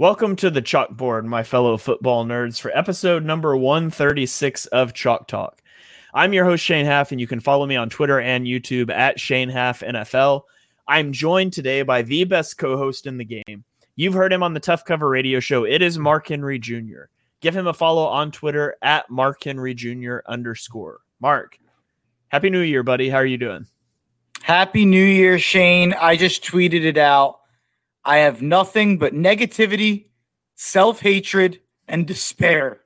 Welcome to the chalkboard, my fellow football nerds, for episode number 136 of Chalk Talk. I'm your host, Shane Haff, and you can follow me on Twitter and YouTube at Shane Haff NFL. I'm joined today by the best co host in the game. You've heard him on the Tough Cover radio show. It is Mark Henry Jr. Give him a follow on Twitter at Mark Henry Jr. underscore. Mark, Happy New Year, buddy. How are you doing? Happy New Year, Shane. I just tweeted it out. I have nothing but negativity, self hatred, and despair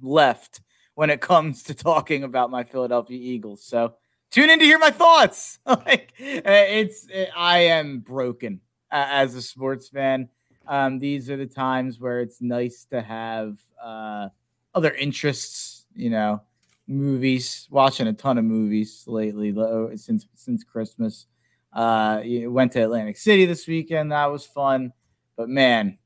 left when it comes to talking about my Philadelphia Eagles. So tune in to hear my thoughts. like uh, it's, it, uh, I am broken uh, as a sports fan. Um, these are the times where it's nice to have uh, other interests. You know, movies. Watching a ton of movies lately since since Christmas. Uh, went to Atlantic City this weekend. That was fun. But man,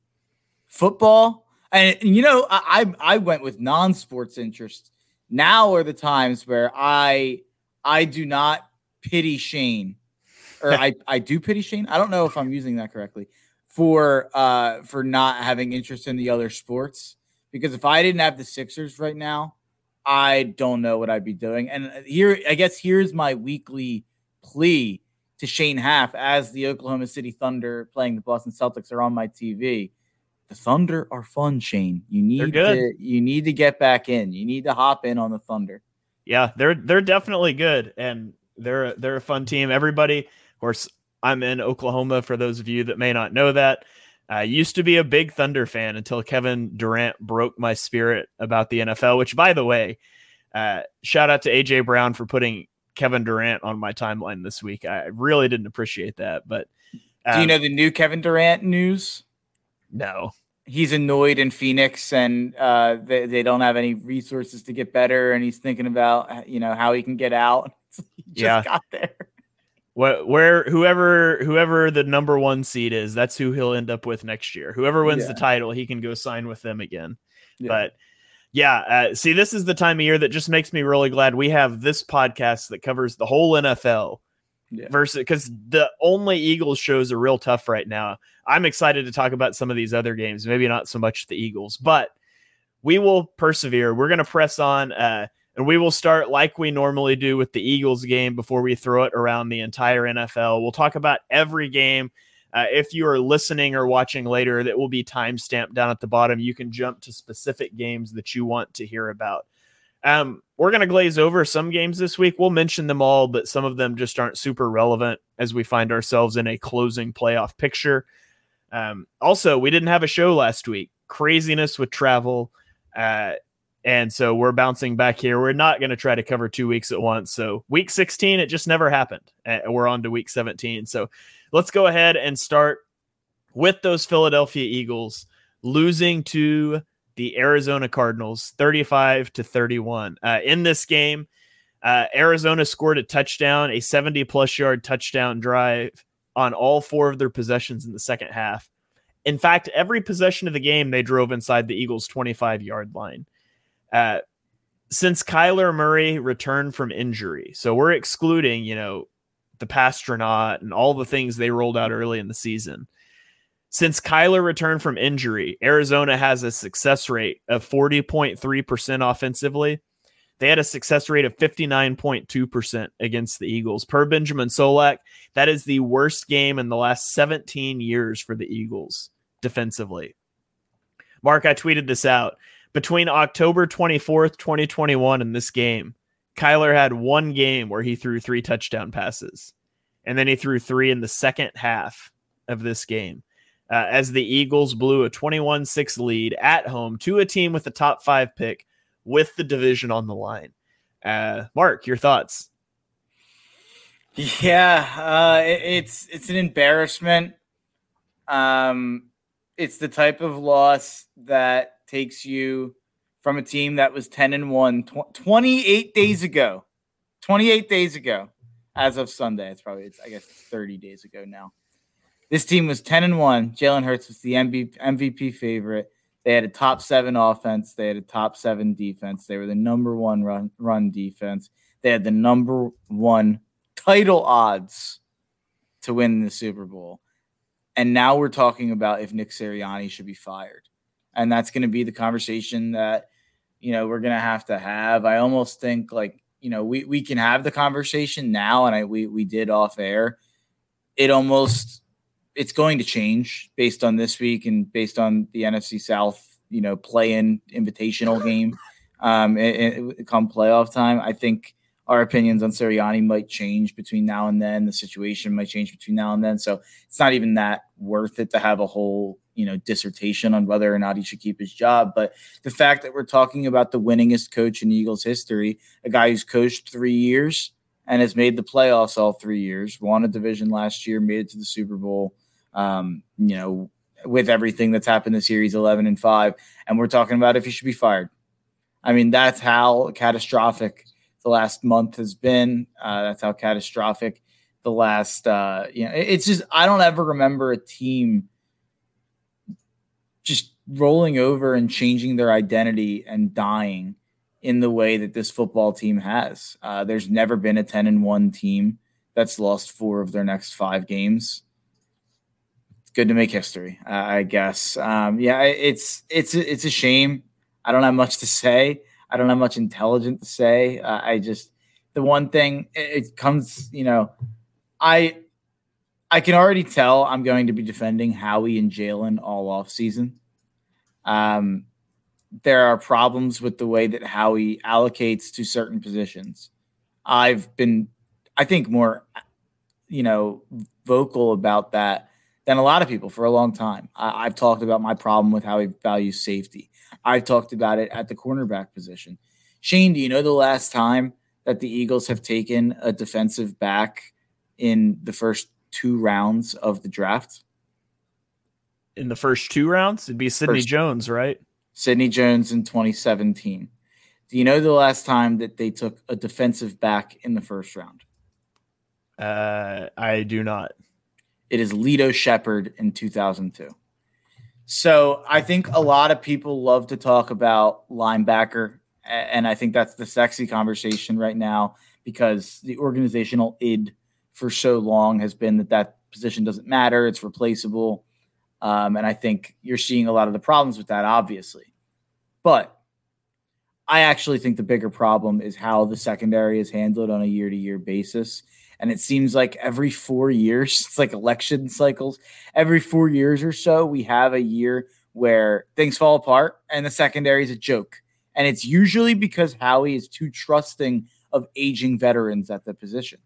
football. And you know, I I went with non-sports interests. Now are the times where I I do not pity Shane, or I I do pity Shane. I don't know if I'm using that correctly for uh for not having interest in the other sports. Because if I didn't have the Sixers right now, I don't know what I'd be doing. And here, I guess here's my weekly plea to Shane Haff as the Oklahoma City Thunder playing the Boston Celtics are on my TV. The Thunder are fun, Shane. You need to you need to get back in. You need to hop in on the Thunder. Yeah, they're they're definitely good and they're they're a fun team. Everybody, of course, I'm in Oklahoma for those of you that may not know that. I used to be a big Thunder fan until Kevin Durant broke my spirit about the NFL, which by the way, uh, shout out to AJ Brown for putting Kevin Durant on my timeline this week. I really didn't appreciate that. But um, do you um, know the new Kevin Durant news? No. He's annoyed in Phoenix and uh, they, they don't have any resources to get better. And he's thinking about, you know, how he can get out. he just yeah. got there. What, where whoever whoever the number one seed is, that's who he'll end up with next year. Whoever wins yeah. the title, he can go sign with them again. Yeah. But yeah, uh, see, this is the time of year that just makes me really glad we have this podcast that covers the whole NFL. Yeah. Versus because the only Eagles shows are real tough right now. I'm excited to talk about some of these other games, maybe not so much the Eagles, but we will persevere. We're going to press on, uh, and we will start like we normally do with the Eagles game before we throw it around the entire NFL. We'll talk about every game uh, if you are listening or watching later, that will be time stamped down at the bottom. You can jump to specific games that you want to hear about. Um, we're going to glaze over some games this week. We'll mention them all, but some of them just aren't super relevant as we find ourselves in a closing playoff picture. Um, also, we didn't have a show last week. Craziness with travel. Uh, and so we're bouncing back here. We're not going to try to cover two weeks at once. So week 16, it just never happened. Uh, we're on to week 17. So let's go ahead and start with those Philadelphia Eagles losing to the Arizona Cardinals 35 to 31. Uh, in this game, uh, Arizona scored a touchdown, a 70 plus yard touchdown drive on all four of their possessions in the second half. In fact, every possession of the game, they drove inside the Eagles' 25 yard line. Uh, since Kyler Murray returned from injury, so we're excluding, you know, the Passtronaut and all the things they rolled out early in the season. Since Kyler returned from injury, Arizona has a success rate of 40.3% offensively. They had a success rate of 59.2% against the Eagles. Per Benjamin Solak, that is the worst game in the last 17 years for the Eagles defensively. Mark, I tweeted this out. Between October 24th, 2021, and this game, Kyler had one game where he threw three touchdown passes, and then he threw three in the second half of this game. Uh, as the Eagles blew a 21 6 lead at home to a team with a top five pick with the division on the line. Uh, Mark, your thoughts? Yeah, uh, it, it's it's an embarrassment. Um, it's the type of loss that takes you from a team that was 10 and 1 tw- 28 days ago. 28 days ago as of Sunday. It's probably, it's, I guess, 30 days ago now. This team was 10 and 1. Jalen Hurts was the MVP favorite. They had a top seven offense. They had a top seven defense. They were the number one run, run defense. They had the number one title odds to win the Super Bowl. And now we're talking about if Nick Sirianni should be fired. And that's going to be the conversation that, you know, we're to have to have. I almost think like, you know, we, we can have the conversation now. And I, we, we did off air. It almost, it's going to change based on this week and based on the NFC South, you know, play in invitational game um, it, it, come playoff time. I think our opinions on Sirianni might change between now and then. The situation might change between now and then. So it's not even that worth it to have a whole, you know, dissertation on whether or not he should keep his job. But the fact that we're talking about the winningest coach in Eagles history, a guy who's coached three years and has made the playoffs all three years, won a division last year, made it to the Super Bowl. Um, you know, with everything that's happened this year, he's 11 and five, and we're talking about if he should be fired. I mean, that's how catastrophic the last month has been. Uh, that's how catastrophic the last, uh, you know, it's just, I don't ever remember a team just rolling over and changing their identity and dying in the way that this football team has. Uh, there's never been a 10 and 1 team that's lost four of their next five games. It's good to make history, I guess. Um, yeah, it's it's it's a shame. I don't have much to say. I don't have much intelligent to say. Uh, I just the one thing it, it comes, you know, I I can already tell I'm going to be defending Howie and Jalen all off season. Um, there are problems with the way that Howie allocates to certain positions. I've been, I think, more, you know, vocal about that than a lot of people for a long time. I, have talked about my problem with how he values safety. I've talked about it at the cornerback position. Shane, do you know the last time that the Eagles have taken a defensive back in the first two rounds of the draft? In the first two rounds? It'd be Sidney first, Jones, right? Sidney Jones in 2017. Do you know the last time that they took a defensive back in the first round? Uh, I do not. It is Lito Sheppard in 2002. So I think a lot of people love to talk about linebacker, and I think that's the sexy conversation right now because the organizational id for so long has been that that position doesn't matter; it's replaceable. Um, and I think you're seeing a lot of the problems with that, obviously. But I actually think the bigger problem is how the secondary is handled on a year to year basis. And it seems like every four years, it's like election cycles, every four years or so, we have a year where things fall apart and the secondary is a joke. And it's usually because Howie is too trusting of aging veterans at the position.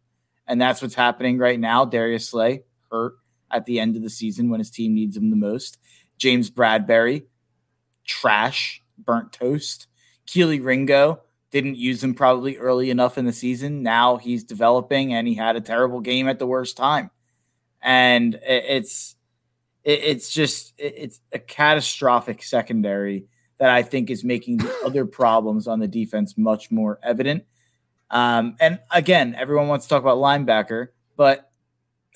And that's what's happening right now. Darius Slay hurt at the end of the season when his team needs him the most. James Bradberry, trash, burnt toast. Kelee Ringo, didn't use him probably early enough in the season. Now he's developing and he had a terrible game at the worst time. And it's it's just it's a catastrophic secondary that I think is making the other problems on the defense much more evident. Um, and again, everyone wants to talk about linebacker, but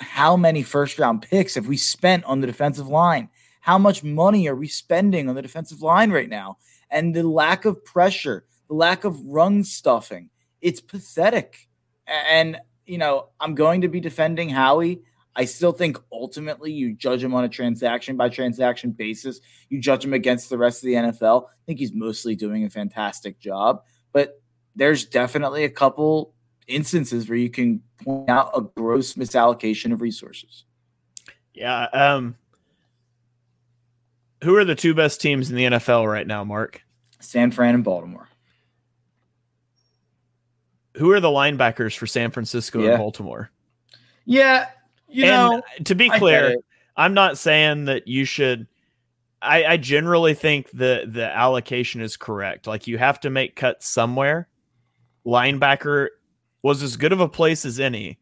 how many first round picks have we spent on the defensive line? How much money are we spending on the defensive line right now? And the lack of pressure the lack of run stuffing. It's pathetic. And, you know, I'm going to be defending Howie. I still think ultimately you judge him on a transaction by transaction basis. You judge him against the rest of the NFL. I think he's mostly doing a fantastic job, but there's definitely a couple instances where you can point out a gross misallocation of resources. Yeah. Um, who are the two best teams in the NFL right now, Mark? San Fran and Baltimore who are the linebackers for San Francisco yeah. and Baltimore? Yeah, you and know, to be clear, I'm not saying that you should. I, I generally think the the allocation is correct. Like you have to make cuts somewhere. Linebacker was as good of a place as any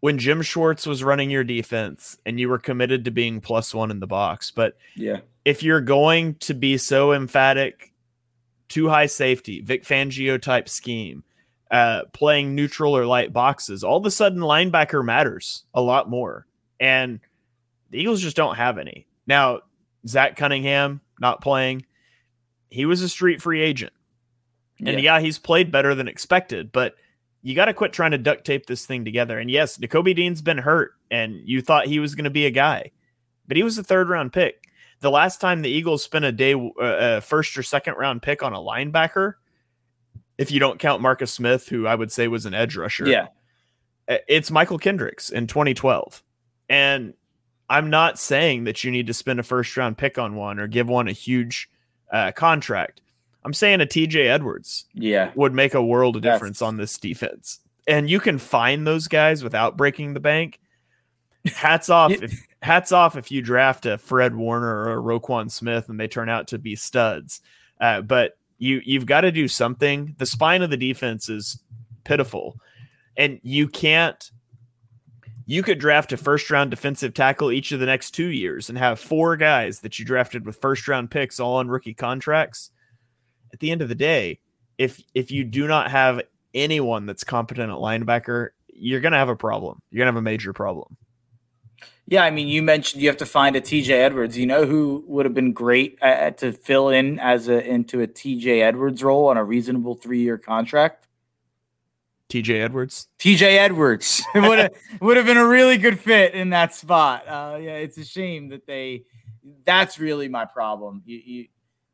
when Jim Schwartz was running your defense and you were committed to being plus one in the box. But yeah, if you're going to be so emphatic, two high safety, Vic Fangio type scheme, uh, playing neutral or light boxes, all of a sudden linebacker matters a lot more. And the Eagles just don't have any. Now, Zach Cunningham not playing, he was a street free agent. And yeah, yeah he's played better than expected, but you got to quit trying to duct tape this thing together. And yes, Nakobe Dean's been hurt, and you thought he was going to be a guy. but he was a third round pick. The last time the Eagles spent a day, uh, a first or second round pick on a linebacker, if you don't count Marcus Smith, who I would say was an edge rusher, yeah, it's Mychal Kendricks in 2012. And I'm not saying that you need to spend a first round pick on one or give one a huge uh, contract. I'm saying a TJ Edwards yeah would make a world of difference That's... on this defense. And you can find those guys without breaking the bank. Hats off if hats off if you draft a Fred Warner or a Roquan Smith and they turn out to be studs. Uh, but you you've got to do something. The spine of the defense is pitiful. And you can't you could draft a first round defensive tackle each of the next two years and have four guys that you drafted with first round picks all on rookie contracts. At the end of the day, if if you do not have anyone that's competent at linebacker, you're gonna have a problem. You're gonna have a major problem. Yeah, I mean, you mentioned you have to find a TJ Edwards. You know who would have been great uh, to fill in as a into a TJ Edwards role on a reasonable three year contract? TJ Edwards. TJ Edwards would have would have been a really good fit in that spot. Uh, yeah, it's a shame that they. That's really my problem. You, you,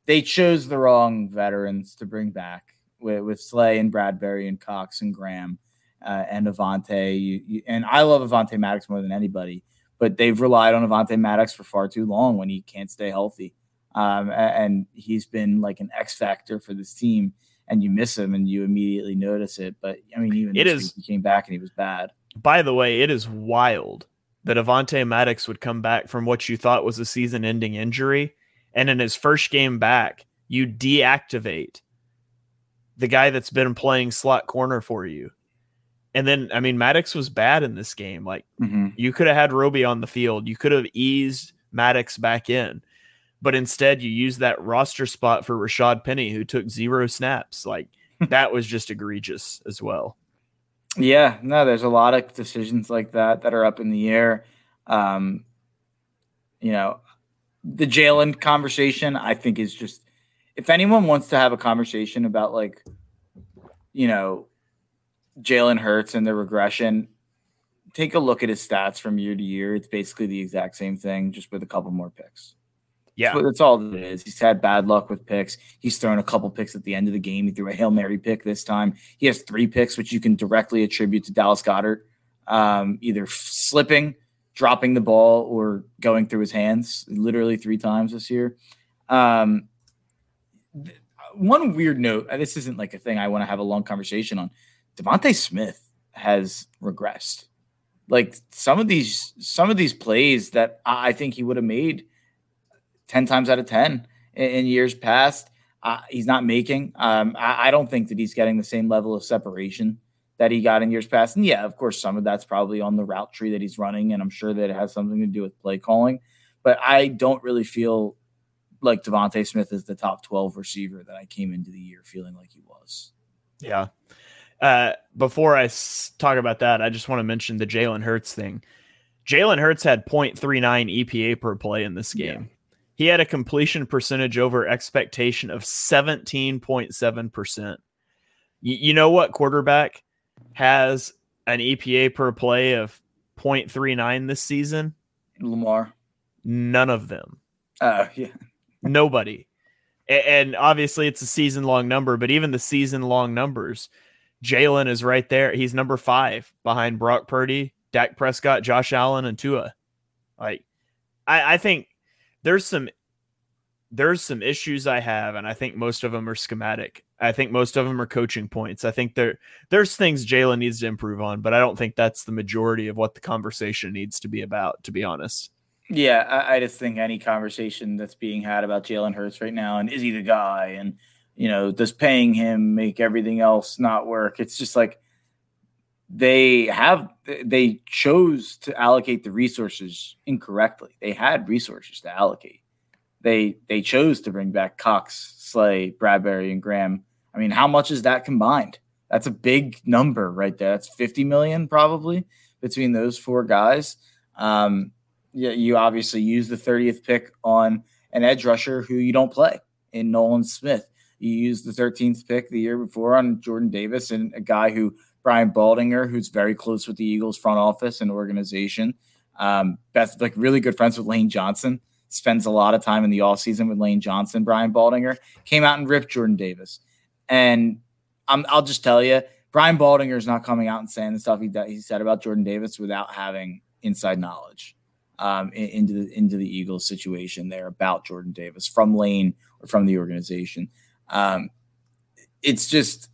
they chose the wrong veterans to bring back with, with Slay and Bradberry and Cox and Graham uh, and Avonte. You, you, and I love Avonte Maddox more than anybody, but they've relied on Avonte Maddox for far too long when he can't stay healthy. Um, and he's been like an X factor for this team and you miss him and you immediately notice it. But I mean, even it is he came back and he was bad. By the way, it is wild that Avonte Maddox would come back from what you thought was a season-ending injury, and in his first game back, you deactivate the guy that's been playing slot corner for you. And then, I mean, Maddox was bad in this game. Like, mm-hmm. you could have had Roby on the field. You could have eased Maddox back in but instead you used that roster spot for Rashad Penny, who took zero snaps. Like that was just egregious as well. Yeah, no, there's a lot of decisions like that that are up in the air. Um, you know, the Jalen conversation, I think, is just if anyone wants to have a conversation about like, you know, Jalen Hurts and the regression, take a look at his stats from year to year. It's basically the exact same thing, just with a couple more picks. Yeah, that's, that's all it is. He's had bad luck with picks. He's thrown a couple picks at the end of the game. He threw a hail mary pick this time. He has three picks, which you can directly attribute to Dallas Goedert, um, either slipping, dropping the ball, or going through his hands. Literally three times this year. Um, th- one weird note. This isn't like a thing I want to have a long conversation on. DeVonta Smith has regressed. Like some of these, some of these plays that I think he would have made 10 times out of 10 in, in years past. Uh, he's not making. Um, I, I, don't think that he's getting the same level of separation that he got in years past. And yeah, of course, some of that's probably on the route tree that he's running, and I'm sure that it has something to do with play calling. But I don't really feel like DeVonta Smith is the top 12 receiver that I came into the year feeling like he was. Yeah. Uh, before I s- talk about that, I just want to mention the Jalen Hurts thing. Jalen Hurts had 0.39 EPA per play in this game. He had a completion percentage over expectation of 17.7%. you know what quarterback has an EPA per play of 0.39 this season? Lamar. None of them. Uh, yeah. Nobody. And obviously it's a season long number, but even the season long numbers, Jalen is right there. He's number five behind Brock Purdy, Dak Prescott, Josh Allen, and Tua. Like, I, I think there's some there's some issues I have, and I think most of them are schematic. I think most of them are coaching points. I think there there's things Jalen needs to improve on, but I don't think that's the majority of what the conversation needs to be about, to be honest. Yeah, I, I just think any conversation that's being had about Jalen Hurts right now and is he the guy and you know, does paying him make everything else not work? It's just like they have they chose to allocate the resources incorrectly. They had resources to allocate. They they chose to bring back Cox, Slay, Bradberry, and Graham. I mean, how much is that combined? That's a big number right there. That's 50 million probably between those four guys. Um, yeah, you obviously use the 30th pick on an edge rusher who you don't play in Nolan Smith. You used the 13th pick the year before on Jordan Davis and a guy who Brian Baldinger, who's very close with the Eagles front office and organization. Um, best like really good friends with Lane Johnson. Spends a lot of time in the off season with Lane Johnson. Brian Baldinger came out and ripped Jordan Davis, and I'm, I'll just tell you, Brian Baldinger is not coming out and saying the stuff he, he said about Jordan Davis without having inside knowledge um, into the into the Eagles situation there about Jordan Davis from Lane or from the organization. Um, it's just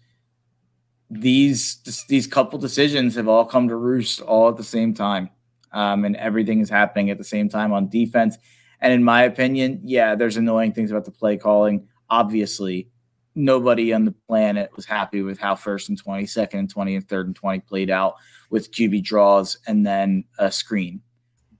these these couple decisions have all come to roost all at the same time, um, and everything is happening at the same time on defense. And in my opinion, yeah, there's annoying things about the play calling. Obviously, nobody on the planet was happy with how first and 20, second and 20, and third and 20 played out with QB draws and then a screen.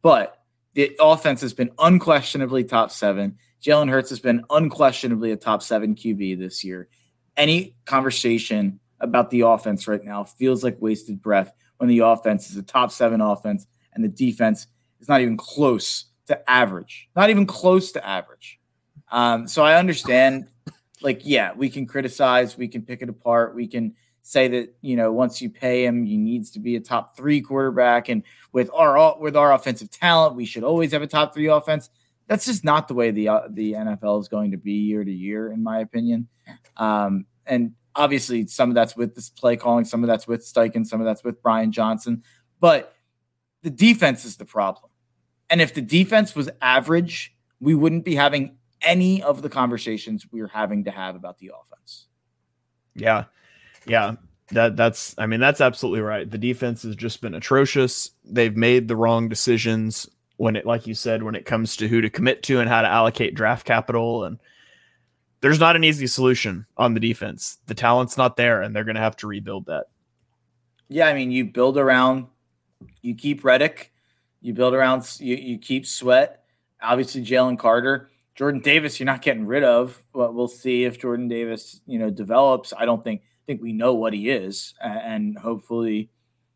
But the offense has been unquestionably top seven. Jalen Hurts has been unquestionably a top seven QB this year. Any conversation about the offense right now feels like wasted breath when the offense is a top seven offense and the defense is not even close to average, not even close to average. Um, so I understand like, yeah, we can criticize, we can pick it apart, we can say that you know once you pay him, he needs to be a top three quarterback, and with our with our offensive talent, we should always have a top three offense. That's just not the way the uh, the NFL is going to be year to year, in my opinion. Um, and obviously, some of that's with this play calling, some of that's with Steichen, some of that's with Brian Johnson, but the defense is the problem. And if the defense was average, we wouldn't be having any of the conversations we are having to have about the offense. Yeah. Yeah. That that's I mean that's absolutely right. The defense has just been atrocious. They've made the wrong decisions when it like you said when it comes to who to commit to and how to allocate draft capital and there's not an easy solution on the defense. The talent's not there and they're going to have to rebuild that. Yeah, I mean you build around you keep Reddick, you build around you, you keep Sweat, obviously Jalen Carter Jordan Davis, you're not getting rid of, but we'll see if Jordan Davis, you know, develops. I don't think think we know what he is, and hopefully,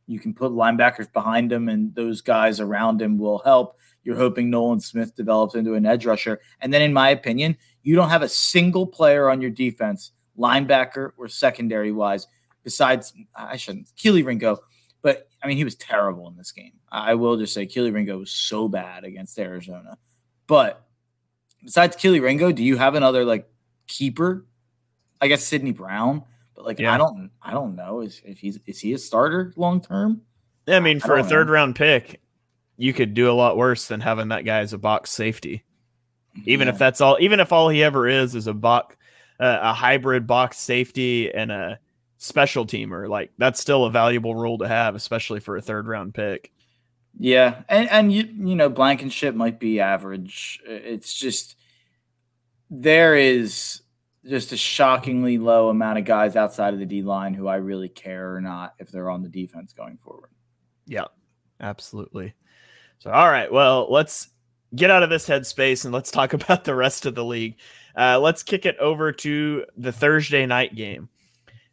you can put linebackers behind him, and those guys around him will help. You're hoping Nolan Smith develops into an edge rusher, and then, in my opinion, you don't have a single player on your defense, linebacker or secondary wise, besides I shouldn't Kelee Ringo, but I mean he was terrible in this game. I will just say Kelee Ringo was so bad against Arizona, but besides Kelee Ringo, do you have another like keeper? I guess Sydney Brown, but like yeah. I don't I don't know is if he's is he a starter long term? Yeah, I mean for I a third know. round pick, you could do a lot worse than having that guy as a box safety. Even yeah. if that's all, even if all he ever is is a box, uh, a hybrid box safety and a special teamer, like that's still a valuable role to have, especially for a third round pick. Yeah, and and you you know Blankenship might be average. It's just there is just a shockingly low amount of guys outside of the D line who I really care or not if they're on the defense going forward. Yeah, absolutely. So all right, well let's get out of this headspace and let's talk about the rest of the league. Uh, let's kick it over to the Thursday night game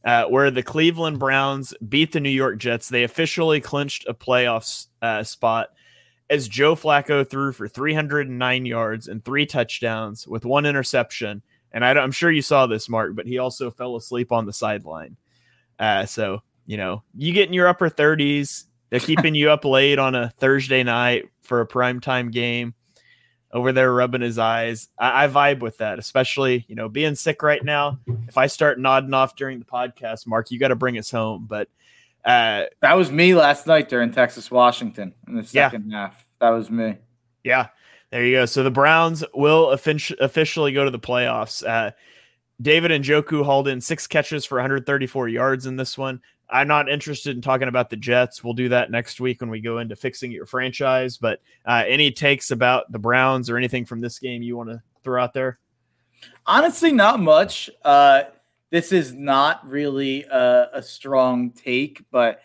uh, where the Cleveland Browns beat the New York Jets. They officially clinched a playoff uh, spot as Joe Flacco threw for 309 yards and three touchdowns with one interception. And I, am sure you saw this, Mark, but he also fell asleep on the sideline. Uh, so, you know, you get in your upper 30s, they're keeping you up late on a Thursday night for a primetime game over there rubbing his eyes. I, I, vibe with that, especially you know being sick right now. If I start nodding off during the podcast, Mark, you got to bring us home. But uh, that was me last night during Texas Washington in the second yeah. half. That was me. Yeah, there you go. So the Browns will officially go to the playoffs. Uh, David Njoku hauled in six catches for 134 yards in this one. I'm not interested in talking about the Jets. We'll do that next week when we go into fixing your franchise. But uh, any takes about the Browns or anything from this game you want to throw out there? Honestly, not much. Uh, this is not really a, a strong take, but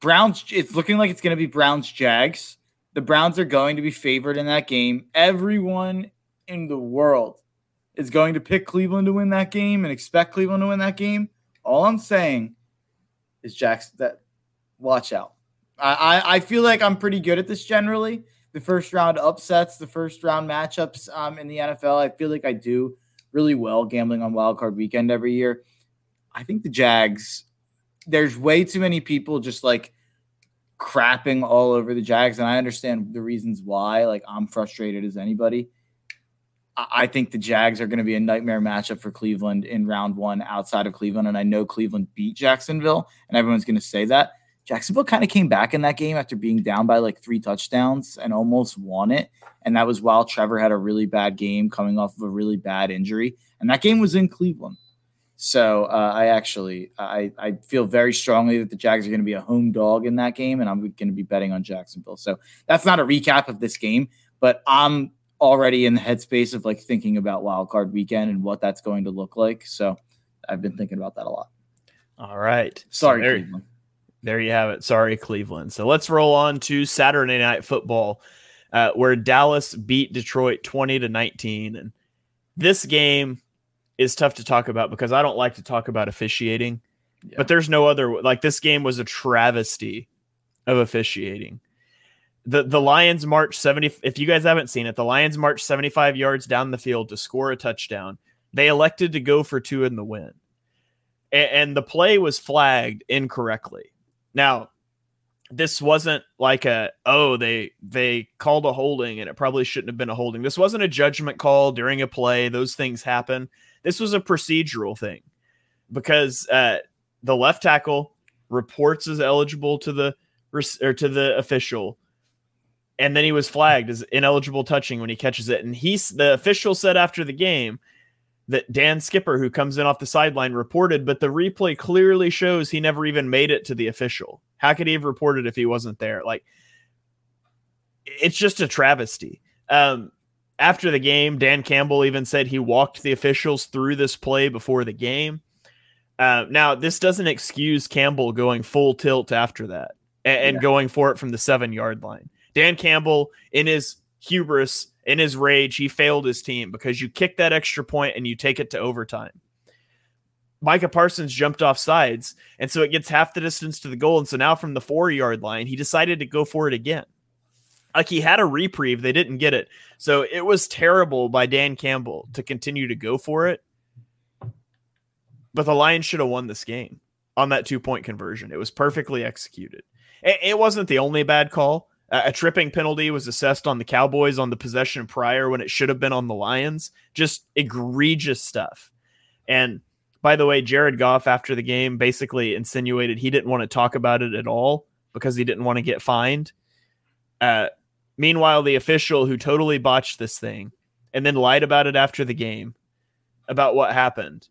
Browns. It's looking like it's going to be Browns Jags. The Browns are going to be favored in that game. Everyone in the world is going to pick Cleveland to win that game and expect Cleveland to win that game. All I'm saying is Jackson. That watch out. I, I, I feel like I'm pretty good at this generally. The first round upsets, the first round matchups um, in the NFL. I feel like I do really well gambling on Wild Card Weekend every year. I think the Jags. There's way too many people just like crapping all over the Jags, and I understand the reasons why. Like I'm frustrated as anybody. I think the Jags are going to be a nightmare matchup for Cleveland in round one outside of Cleveland. And I know Cleveland beat Jacksonville, and everyone's going to say that. Jacksonville kind of came back in that game after being down by like three touchdowns and almost won it. And that was while Trevor had a really bad game coming off of a really bad injury. And that game was in Cleveland. So uh, I actually I, I feel very strongly that the Jags are going to be a home dog in that game, and I'm going to be betting on Jacksonville. So that's not a recap of this game, but I'm already in the headspace of like thinking about wild card weekend and what that's going to look like. So I've been thinking about that a lot. All right. Sorry, so Cleveland there you have it. Sorry, Cleveland. So let's roll on to Saturday Night Football, uh, where Dallas beat Detroit 20 to 19. And this game is tough to talk about because I don't like to talk about officiating, yeah. but there's no other. Like, this game was a travesty of officiating. The, the Lions march 70. If you guys haven't seen it, the Lions march 75 yards down the field to score a touchdown. They elected to go for two in the win. and, and the play was flagged incorrectly now, this wasn't like a oh they they called a holding and it probably shouldn't have been a holding. This wasn't a judgment call during a play. Those things happen. This was a procedural thing because uh, the left tackle reports as eligible to the or to the official and then he was flagged as ineligible touching when he catches it and he's the official said after the game that Dan Skipper, who comes in off the sideline, reported, but the replay clearly shows he never even made it to the official. How could he have reported if he wasn't there? Like, it's just a travesty. Um, after the game, Dan Campbell even said he walked the officials through this play before the game. Uh, now, this doesn't excuse Campbell going full tilt after that and, and yeah. going for it from the seven yard line. Dan Campbell, in his hubris, in his rage, he failed his team because you kick that extra point and you take it to overtime. Micah Parsons jumped off sides, and so it gets half the distance to the goal. And so now from the four yard line, he decided to go for it again. Like he had a reprieve, they didn't get it. So it was terrible by Dan Campbell to continue to go for it. But the Lions should have won this game on that two point conversion. It was perfectly executed. It wasn't the only bad call. A tripping penalty was assessed on the Cowboys on the possession prior when it should have been on the Lions. Just egregious stuff. And by the way, Jared Goff after the game basically insinuated he didn't want to talk about it at all because he didn't want to get fined. Uh, meanwhile, the official who totally botched this thing and then lied about it after the game about what happened.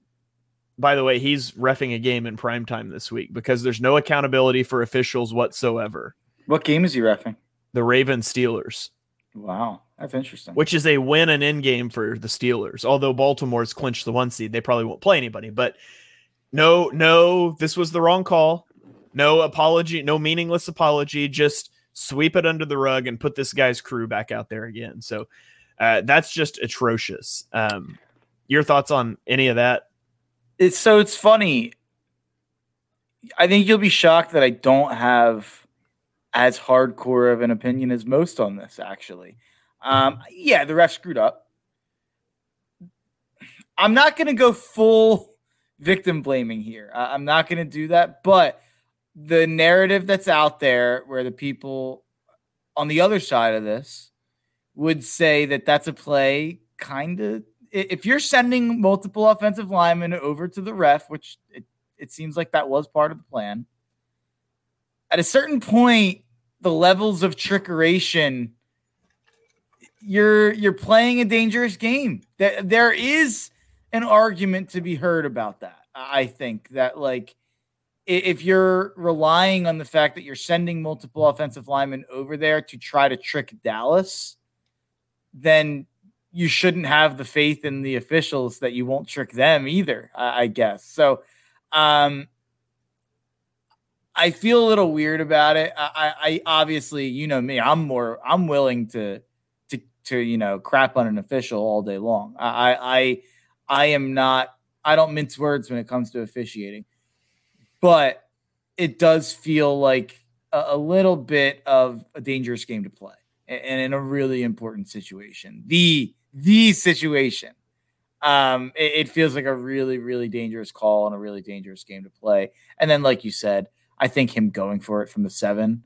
By the way, he's refing a game in prime time this week because there's no accountability for officials whatsoever. What game is he refing? the Raven Steelers. Wow, that's interesting. Which is a win and end game for the Steelers. Although Baltimore's clinched the one seed, they probably won't play anybody. But no, no, this was the wrong call. No apology, no meaningless apology. Just sweep it under the rug and put this guy's crew back out there again. So uh, that's just atrocious. Um, your thoughts on any of that? It's so it's funny. I think you'll be shocked that I don't have as hardcore of an opinion as most on this, actually. Um, yeah, the ref screwed up. I'm not going to go full victim blaming here. I'm not going to do that. But the narrative that's out there where the people on the other side of this would say that that's a play kind of if you're sending multiple offensive linemen over to the ref, which it, it seems like that was part of the plan, at a certain point, the levels of trickeration you're you're playing a dangerous game. There, there is an argument to be heard about that i think that like if you're relying on the fact that you're sending multiple offensive linemen over there to try to trick dallas then you shouldn't have the faith in the officials that you won't trick them either i, guess so um I feel a little weird about it. I, I obviously, you know me, I'm more, I'm willing to, to, to, you know, crap on an official all day long. I, I, I am not, I don't mince words when it comes to officiating, but it does feel like a, a little bit of a dangerous game to play and in a really important situation. The, the situation. Um, it, it feels like a really, really dangerous call and a really dangerous game to play. And then, like you said, I think him going for it from the seven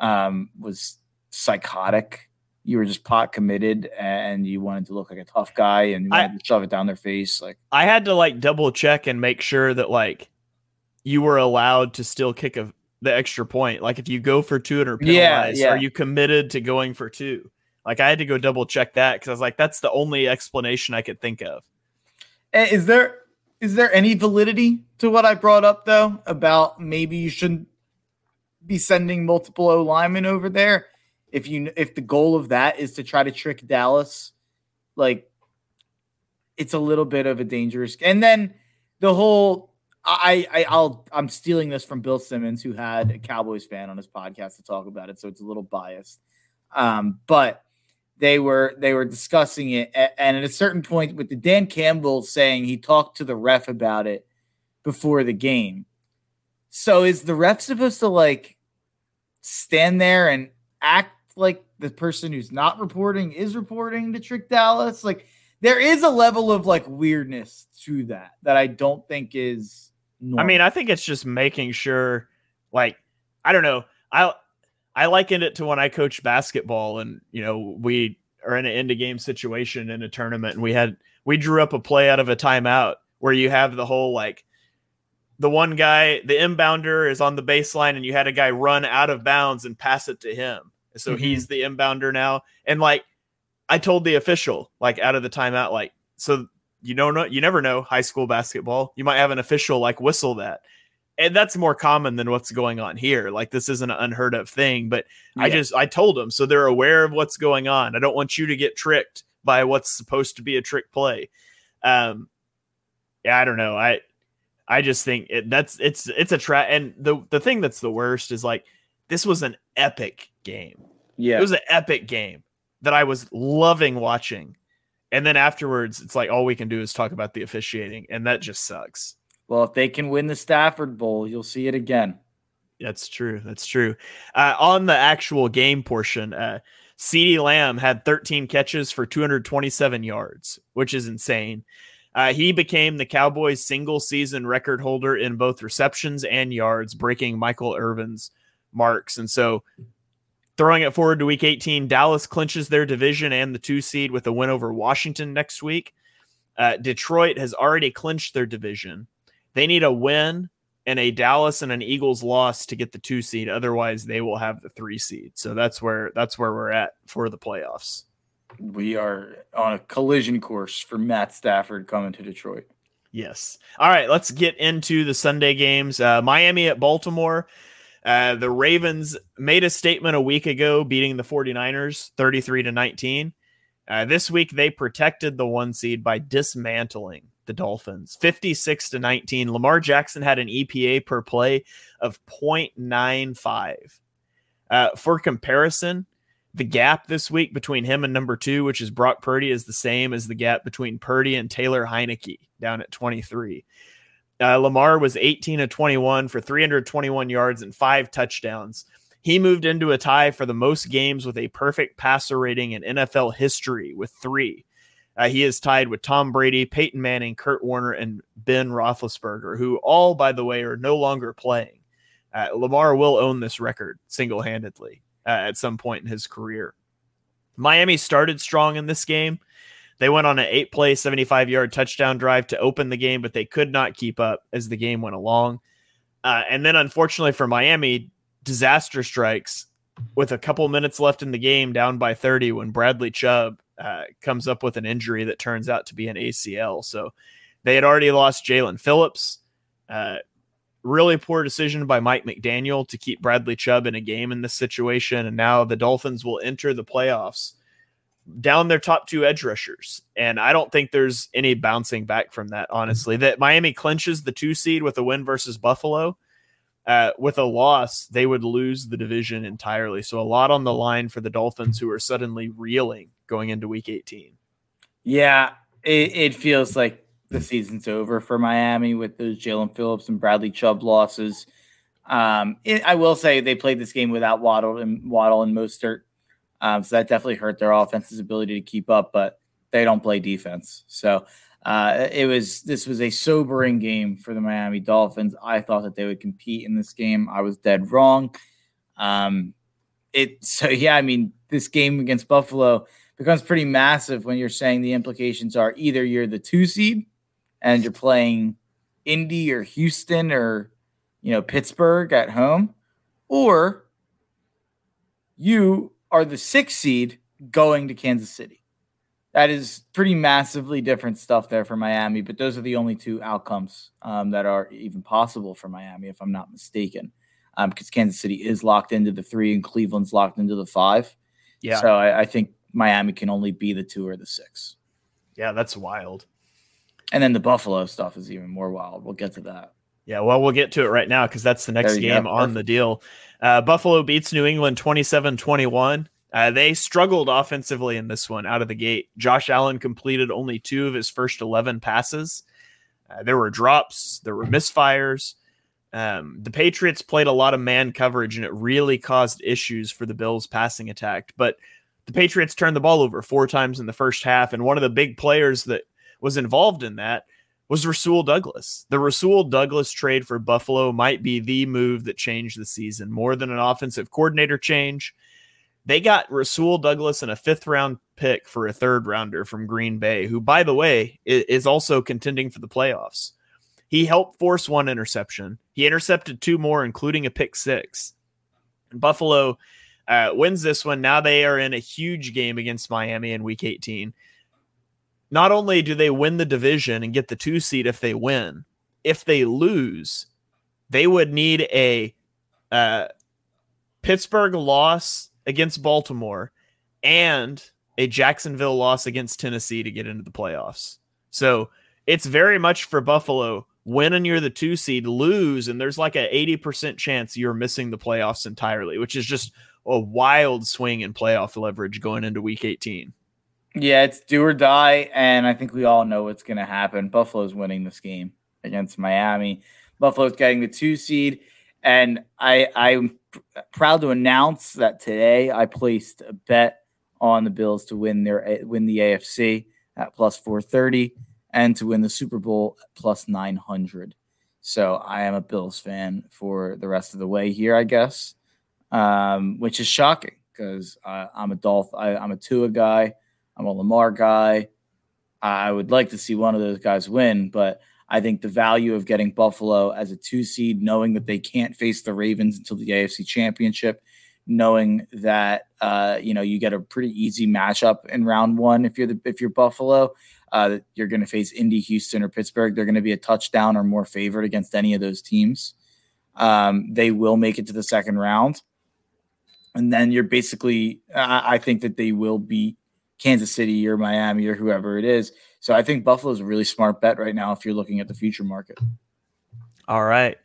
um, was psychotic. You were just pot committed and you wanted to look like a tough guy and you wanted I, to shove it down their face. Like I had to like double check and make sure that like you were allowed to still kick a the extra point. Like if you go for two and are penalized, yeah, yeah. are you committed to going for two? Like I had to go double check that because I was like, that's the only explanation I could think of. Eh, is there is there any validity to what I brought up though about maybe you shouldn't be sending multiple O linemen over there if you if the goal of that is to try to trick Dallas? Like it's a little bit of a dangerous and then the whole I, I I'll I'm stealing this from Bill Simmons, who had a Cowboys fan on his podcast to talk about it, so it's a little biased. Um, but they were they were discussing it, and at a certain point, with the Dan Campbell saying he talked to the ref about it before the game. So is the ref supposed to like stand there and act like the person who's not reporting is reporting to trick Dallas? Like there is a level of like weirdness to that that I don't think is normal. I mean, I think it's just making sure, like, I don't know. I I likened it to when I coached basketball, and you know, we are in an end of game situation in a tournament, and we had we drew up a play out of a timeout where you have the whole like the one guy, the inbounder is on the baseline, and you had a guy run out of bounds and pass it to him. So mm-hmm. he's the inbounder now, and like I told the official, like out of the timeout, like so you don't know you never know high school basketball. You might have an official like whistle that. And that's more common than what's going on here. Like this isn't an unheard of thing but yeah. i just i told them so they're aware of what's going on. I don't want you to get tricked by what's supposed to be a trick play. Um yeah i don't know. I i just think it, that's it's it's a trap and the the thing that's the worst is like this was an epic game. Yeah. It was an epic game that i was loving watching and then afterwards, it's like all we can do is talk about the officiating, and that just sucks. Well, if they can win the Stafford Bowl, you'll see it again. That's true. That's true. Uh, on the actual game portion, uh, CeeDee Lamb had 13 catches for 227 yards, which is insane. Uh, he became the Cowboys' single season record holder in both receptions and yards, breaking Michael Irvin's marks. And so Throwing it forward to week 18, Dallas clinches their division and the two seed with a win over Washington next week. Uh, Detroit has already clinched their division. They need a win and a Dallas and an Eagles loss to get the two seed. Otherwise, they will have the three seed. So that's where that's where we're at for the playoffs. We are on a collision course for Matt Stafford coming to Detroit. Yes. All right, let's get into the Sunday games. Uh, Miami at Baltimore. Uh, the Ravens made a statement a week ago, beating the 49ers 33 to 19. Uh, this week, they protected the one seed by dismantling the Dolphins 56 to 19. Lamar Jackson had an EPA per play of 0.95. Uh, for comparison, the gap this week between him and number two, which is Brock Purdy, is the same as the gap between Purdy and Taylor Heinicke down at 23. Uh, Lamar was 18 to 21 for 321 yards and five touchdowns. He moved into a tie for the most games with a perfect passer rating in NFL history with three. Uh, he is tied with Tom Brady, Peyton Manning, Kurt Warner, and Ben Roethlisberger, who all, by the way, are no longer playing. Uh, Lamar will own this record single handedly uh, at some point in his career. Miami started strong in this game. They went on an eight play, 75 yard touchdown drive to open the game, but they could not keep up as the game went along. Uh, and then, unfortunately for Miami, disaster strikes with a couple minutes left in the game, down by 30, when Bradley Chubb uh, comes up with an injury that turns out to be an ACL. So they had already lost Jaelan Phillips. Uh, really poor decision by Mike McDaniel to keep Bradley Chubb in a game in this situation. And now the Dolphins will enter the playoffs down their top two edge rushers. And I don't think there's any bouncing back from that, honestly. That Miami clinches the two seed with a win versus Buffalo. Uh, with a loss, they would lose the division entirely. So a lot on the line for the Dolphins, who are suddenly reeling going into Week 18. Yeah, it, it feels like the season's over for Miami with those Jaelan Phillips and Bradley Chubb losses. Um, it, I will say they played this game without Waddle and Waddle and Mostert. Um, so that definitely hurt their offense's ability to keep up, but they don't play defense. So uh, it was this was a sobering game for the Miami Dolphins. I thought that they would compete in this game. I was dead wrong. Um, it so yeah, I mean, this game against Buffalo becomes pretty massive when you're saying the implications are either you're the two seed and you're playing Indy or Houston or you know Pittsburgh at home, or you are the sixth seed going to Kansas City. That is pretty massively different stuff there for Miami, but those are the only two outcomes um, that are even possible for Miami, if I'm not mistaken, um, because Kansas City is locked into the three and Cleveland's locked into the five. Yeah. So I, I think Miami can only be the two or the six. Yeah, that's wild. And then the Buffalo stuff is even more wild. We'll get to that. Yeah, well, we'll get to it right now because that's the next game go. on the deal. Uh, Buffalo beats New England 27 21. Uh, they struggled offensively in this one out of the gate. Josh Allen completed only two of his first 11 passes. Uh, there were drops, there were misfires. Um, the Patriots played a lot of man coverage, and it really caused issues for the Bills' passing attack. But the Patriots turned the ball over four times in the first half, and one of the big players that was involved in that was Rasul Douglas. The Rasul Douglas trade for Buffalo might be the move that changed the season more than an offensive coordinator change. They got Rasul Douglas and a fifth round pick for a third rounder from Green Bay, who, by the way, is also contending for the playoffs. He helped force one interception. He intercepted two more, including a pick six. Buffalo uh, wins this one. Now they are in a huge game against Miami in week 18 not only do they win the division and get the two seed if they win, if they lose, they would need a uh, Pittsburgh loss against Baltimore and a Jacksonville loss against Tennessee to get into the playoffs. So it's very much for Buffalo. Win and you're the two seed, lose, and there's like a 80% chance you're missing the playoffs entirely, which is just a wild swing in playoff leverage going into week 18. Yeah, it's do or die, and I think we all know what's going to happen. Buffalo's winning this game against Miami. Buffalo's getting the two seed, and I I'm proud to announce that today I placed a bet on the Bills to win their win the AFC at plus 430 and to win the Super Bowl at plus 900. So I am a Bills fan for the rest of the way here, I guess, um, which is shocking because I'm a Dolph, I, I'm a Tua guy. I'm a Lamar guy. I would like to see one of those guys win, but I think the value of getting Buffalo as a two seed, knowing that they can't face the Ravens until the AFC Championship, knowing that uh, you know you get a pretty easy matchup in round one if you're the if you're Buffalo, uh, you're going to face Indy, Houston, or Pittsburgh. They're going to be a touchdown or more favored against any of those teams. Um, they will make it to the second round, and then you're basically. I, I think that they will beat Kansas City or Miami or whoever it is. So I think Buffalo is a really smart bet right now if you're looking at the future market. All right.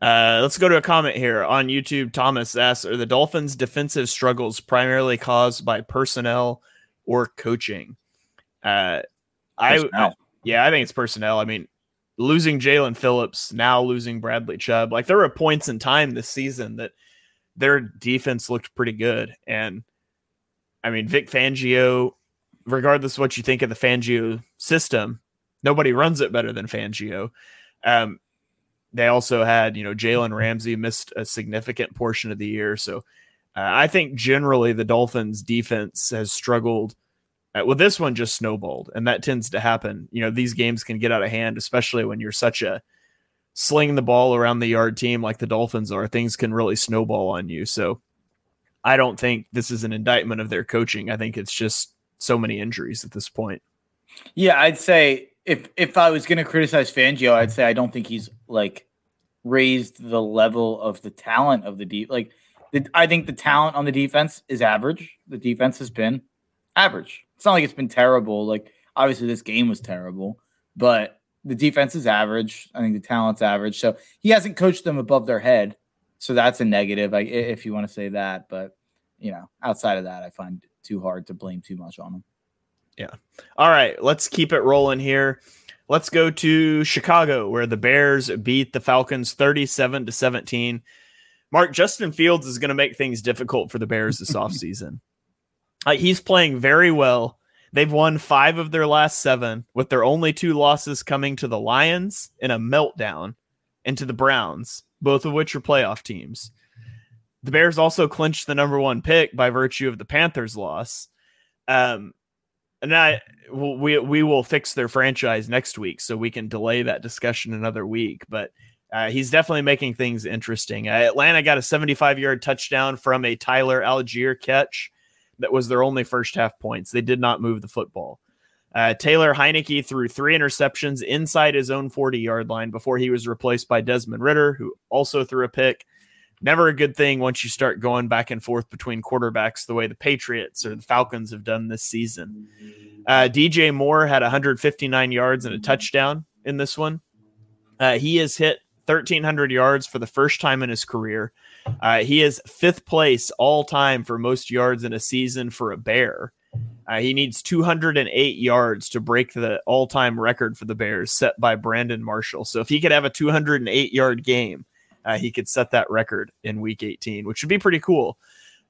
Uh, let's go to a comment here on YouTube. Thomas asks Are the Dolphins' defensive struggles primarily caused by personnel or coaching? Uh, I, I, yeah, I think it's personnel. I mean, losing Jaelan Phillips, now losing Bradley Chubb. Like there were points in time this season that their defense looked pretty good. And I mean, Vic Fangio regardless of what you think of the Fangio system, nobody runs it better than Fangio. Um, they also had, you know, Jalen Ramsey missed a significant portion of the year. So uh, I think generally the Dolphins defense has struggled. Uh, well, this one just snowballed, and that tends to happen. You know, these games can get out of hand, especially when you're such a sling the ball around the yard team like the Dolphins are. Things can really snowball on you. So I don't think this is an indictment of their coaching. I think it's just so many injuries at this point. Yeah, I'd say if if I was going to criticize Fangio, I'd say I don't think he's like raised the level of the talent of the deep. Like, the, I think the talent on the defense is average. The defense has been average. It's not like it's been terrible. Like, obviously, this game was terrible, but the defense is average. I think the talent's average. So he hasn't coached them above their head. So that's a negative, if you want to say that. But you know, outside of that, I find too hard to blame too much on them. Yeah. All right, let's keep it rolling here. Let's go to Chicago where the Bears beat the Falcons 37 to 17. Mark Justin Fields is going to make things difficult for the Bears this offseason. Uh, he's playing very well. They've won 5 of their last 7 with their only two losses coming to the Lions in a meltdown and to the Browns, both of which are playoff teams the Bears also clinched the number one pick by virtue of the Panthers' loss. Um, and I we we will fix their franchise next week, so we can delay that discussion another week. But uh, he's definitely making things interesting. Uh, Atlanta got a 75 yard touchdown from a Tyler Allgeier catch that was their only first half points. They did not move the football. Uh, Taylor Heinicke threw three interceptions inside his own 40 yard line before he was replaced by Desmond Ridder, who also threw a pick. Never a good thing once you start going back and forth between quarterbacks the way the Patriots or the Falcons have done this season. Uh, DJ Moore had 159 yards and a touchdown in this one. Uh, he has hit 1,300 yards for the first time in his career. Uh, he is fifth place all time for most yards in a season for a Bear. Uh, he needs 208 yards to break the all time record for the Bears set by Brandon Marshall. So if he could have a 208 yard game, uh, he could set that record in week 18, which would be pretty cool.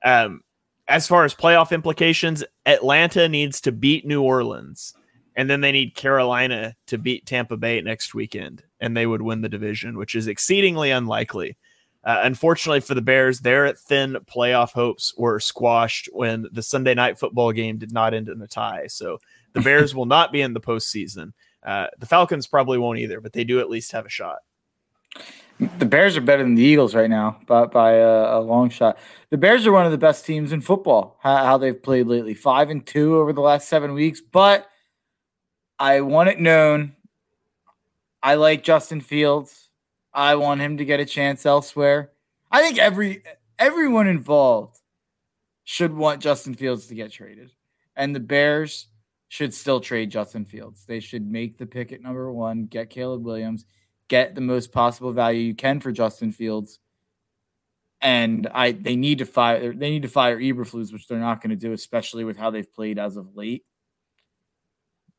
Um, as far as playoff implications, Atlanta needs to beat New Orleans, and then they need Carolina to beat Tampa Bay next weekend, and they would win the division, which is exceedingly unlikely. Uh, unfortunately for the Bears, their thin playoff hopes were squashed when the Sunday night football game did not end in a tie. So the Bears will not be in the postseason. Uh, the Falcons probably won't either, but they do at least have a shot. The Bears are better than the Eagles right now, but by a, a, long shot. The Bears are one of the best teams in football. How, how they've played lately, five and two over the last seven weeks. But I want it known. I like Justin Fields. I want him to get a chance elsewhere. I think every everyone involved should want Justin Fields to get traded. And the Bears should still trade Justin Fields. They should make the pick at number one, get Caleb Williams, get the most possible value you can for Justin Fields. And I they need to fire they need to fire Eberflus, which they're not going to do, especially with how they've played as of late.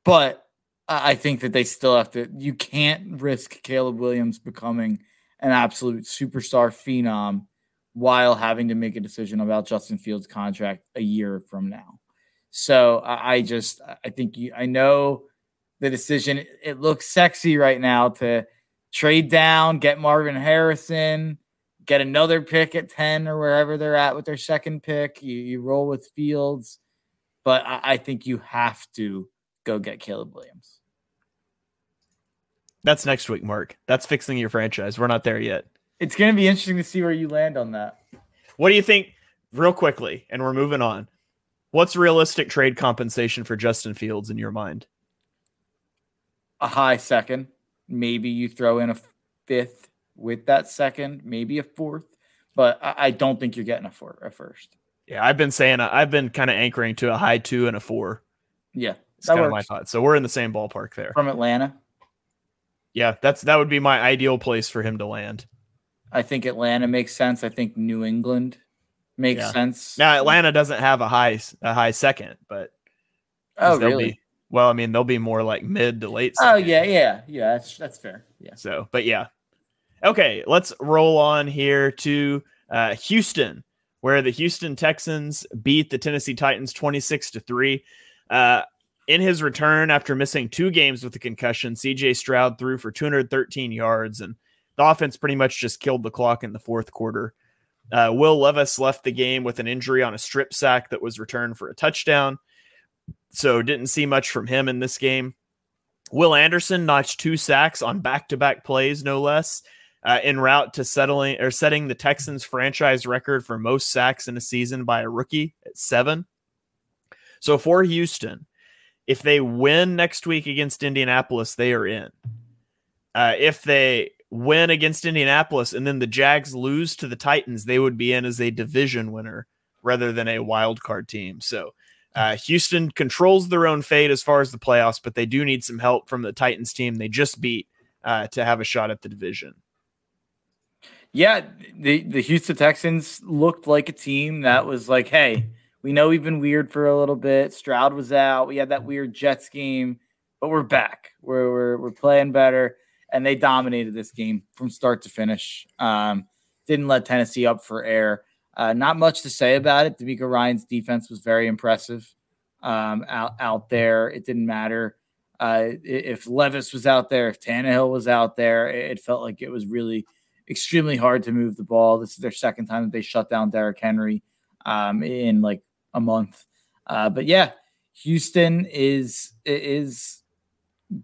But I think that they still have to. You can't risk Caleb Williams becoming an absolute superstar phenom while having to make a decision about Justin Fields' contract a year from now. So I just, I think you, I know the decision. It looks sexy right now to trade down, get Marvin Harrison, get another pick at 10 or wherever they're at with their second pick. You, you roll with Fields, but I, I think you have to go get Caleb Williams. That's next week, Mark. That's fixing your franchise. We're not there yet. It's going to be interesting to see where you land on that. What do you think, real quickly, and we're moving on? What's realistic trade compensation for Justin Fields in your mind? A high second. Maybe you throw in a fifth with that second, maybe a fourth, but I, don't think you're getting a four, a first. Yeah, I've been saying I've been kind of anchoring to a high two and a four. Yeah, that's kind of my thought. So we're in the same ballpark there. From Atlanta yeah, that's that would be my ideal place for him to land. I think Atlanta makes sense. I think New England makes yeah. sense. Now Atlanta doesn't have a high a high second, but oh really? Be, well, I mean they'll be more like mid to late. Oh, second. Oh yeah, yeah, yeah. That's that's fair. Yeah. So, but yeah, okay. Let's roll on here to uh, Houston, where the Houston Texans beat the Tennessee Titans twenty six to three. Uh, in his return after missing two games with a concussion, CJ Stroud threw for 213 yards, and the offense pretty much just killed the clock in the fourth quarter. Uh, Will Levis left the game with an injury on a strip sack that was returned for a touchdown. So didn't see much from him in this game. Will Anderson notched two sacks on back-to-back plays, no less, uh, en route to settling or setting the Texans franchise record for most sacks in a season by a rookie at seven. So for Houston, if they win next week against Indianapolis, they are in. Uh, if they win against Indianapolis and then the Jags lose to the Titans, they would be in as a division winner rather than a wild card team. So uh, Houston controls their own fate as far as the playoffs, but they do need some help from the Titans team they just beat uh, to have a shot at the division. Yeah, the the Houston Texans looked like a team that was like, hey, we know we've been weird for a little bit. Stroud was out. We had that weird Jets game, but we're back. We're we're, we're playing better, and they dominated this game from start to finish. Um, didn't let Tennessee up for air. Uh, not much to say about it. DeMeco Ryans' defense was very impressive um, out out there. It didn't matter uh, if Levis was out there, if Tannehill was out there. It felt like it was really extremely hard to move the ball. This is their second time that they shut down Derrick Henry um, in like a month. Uh, but yeah, Houston is is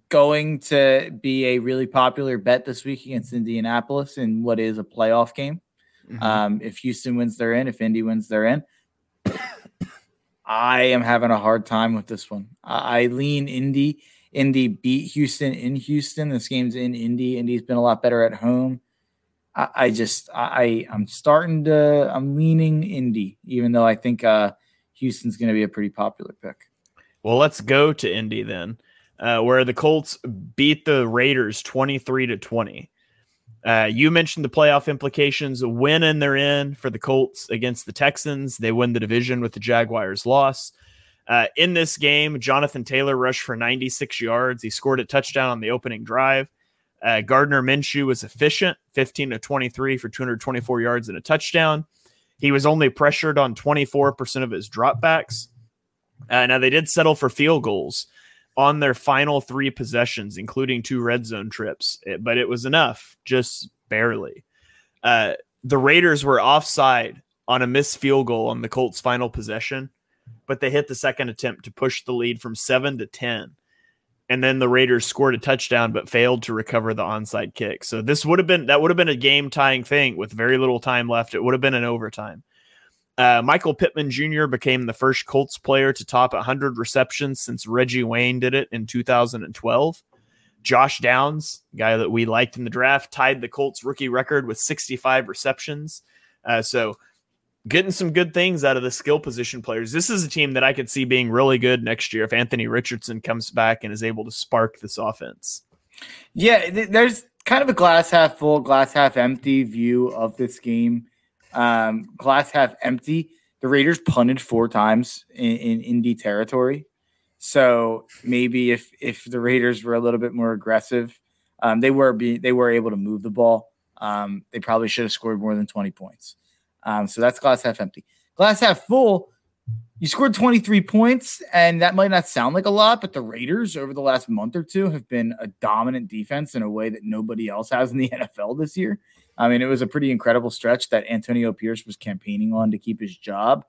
going to be a really popular bet this week against Indianapolis in what is a playoff game. Mm-hmm. Um, if Houston wins, they're in. If Indy wins, they're in. I am having a hard time with this one. I, I lean Indy. Indy beat Houston in Houston. This game's in Indy. Indy's been a lot better at home. I, I just I I'm starting to I'm leaning Indy, even though I think uh, Houston's going to be a pretty popular pick. Well, let's go to Indy then, uh, where the Colts beat the Raiders twenty three to twenty. Uh, you mentioned the playoff implications. Win and they're in for the Colts against the Texans. They win the division with the Jaguars' loss. Uh, in this game, Jonathan Taylor rushed for 96 yards. He scored a touchdown on the opening drive. Uh, Gardner Minshew was efficient, 15 to 23 for 224 yards and a touchdown. He was only pressured on 24% of his dropbacks. Uh, now, they did settle for field goals on their final three possessions, including two red zone trips, it, but it was enough, just barely. Uh, the Raiders were offside on a missed field goal on the Colts' final possession, but they hit the second attempt to push the lead from seven to 10. And then the Raiders scored a touchdown, but failed to recover the onside kick. So this would have been that would have been a game tying thing with very little time left. It would have been an overtime. Uh, Michael Pittman Jr. became the first Colts player to top 100 receptions since Reggie Wayne did it in 2012. Josh Downs, guy that we liked in the draft, tied the Colts rookie record with 65 receptions. Uh, so, getting some good things out of the skill position players. This is a team that I could see being really good next year if Anthony Richardson comes back and is able to spark this offense. Yeah, there's kind of a glass half full, glass half empty view of this game um, glass half empty. The Raiders punted four times in, in Indy territory. So maybe if if the Raiders were a little bit more aggressive, um, they were be, they were able to move the ball. Um, they probably should have scored more than 20 points. Um, so that's glass half empty. Glass half full, you scored 23 points, and that might not sound like a lot, but the Raiders over the last month or two have been a dominant defense in a way that nobody else has in the NFL this year. I mean, it was a pretty incredible stretch that Antonio Pierce was campaigning on to keep his job.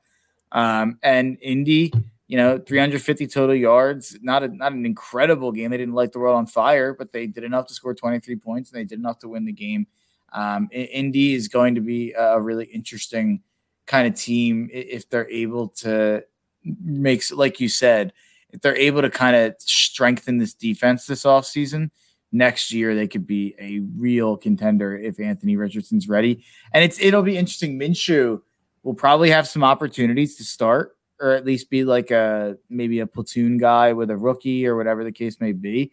Um, and Indy, you know, 350 total yards, not a, not an incredible game. They didn't light the world on fire, but they did enough to score 23 points and they did enough to win the game. Um, Indy is going to be a really interesting kind of team if they're able to make, like you said, if they're able to kind of strengthen this defense this offseason – next year they could be a real contender if Anthony Richardson's ready. And it's it'll be interesting. Minshew will probably have some opportunities to start, or at least be like a maybe a platoon guy with a rookie or whatever the case may be.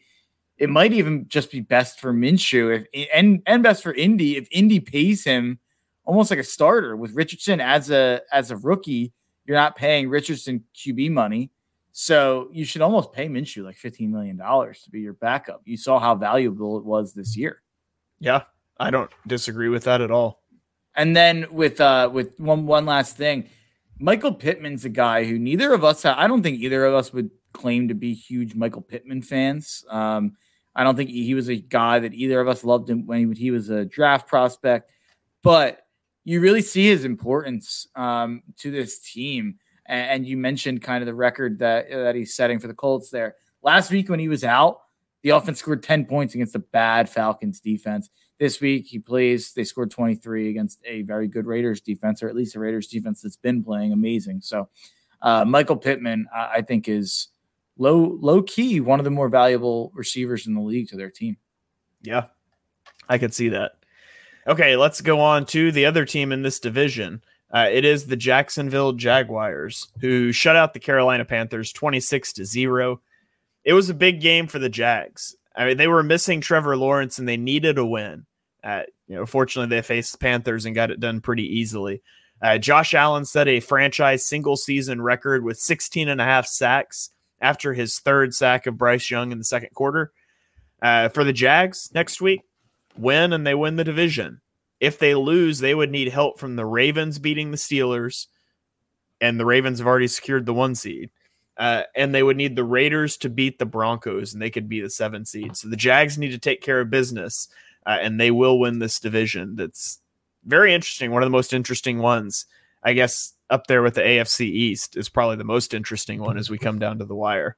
It might even just be best for Minshew if and and best for Indy if Indy pays him almost like a starter with Richardson as a as a rookie. You're not paying Richardson QB money. So you should almost pay Minshew like $15 million to be your backup. You saw how valuable it was this year. Yeah, I don't disagree with that at all. And then with uh with one one last thing, Michael Pittman's a guy who neither of us I don't think either of us would claim to be huge Michael Pittman fans. Um, I don't think he was a guy that either of us loved him when he was a draft prospect, but you really see his importance um, to this team. And, you mentioned kind of the record that that he's setting for the Colts there. Last week when he was out, the offense scored 10 points against a bad Falcons defense. This week he plays, they scored 23 against a very good Raiders defense, or at least a Raiders defense that's been playing amazing. So uh, Michael Pittman, I, I think, is low low key one of the more valuable receivers in the league to their team. Yeah, I could see that. Okay, let's go on to the other team in this division. Uh, it is the Jacksonville Jaguars who shut out the Carolina Panthers 26 to 0. It was a big game for the Jags. I mean, they were missing Trevor Lawrence and they needed a win. Uh, you know, fortunately, they faced the Panthers and got it done pretty easily. Uh, Josh Allen set a franchise single season record with 16 and a half sacks after his third sack of Bryce Young in the second quarter. Uh, for the Jags next week, win and they win the division. If they lose, they would need help from the Ravens beating the Steelers, and the Ravens have already secured the one seed. Uh, and they would need the Raiders to beat the Broncos, and they could be the seven seed. So the Jags need to take care of business. uh, and they will win this division. That's very interesting. One of the most interesting ones, I guess, up there with the AFC East is probably the most interesting one as we come down to the wire.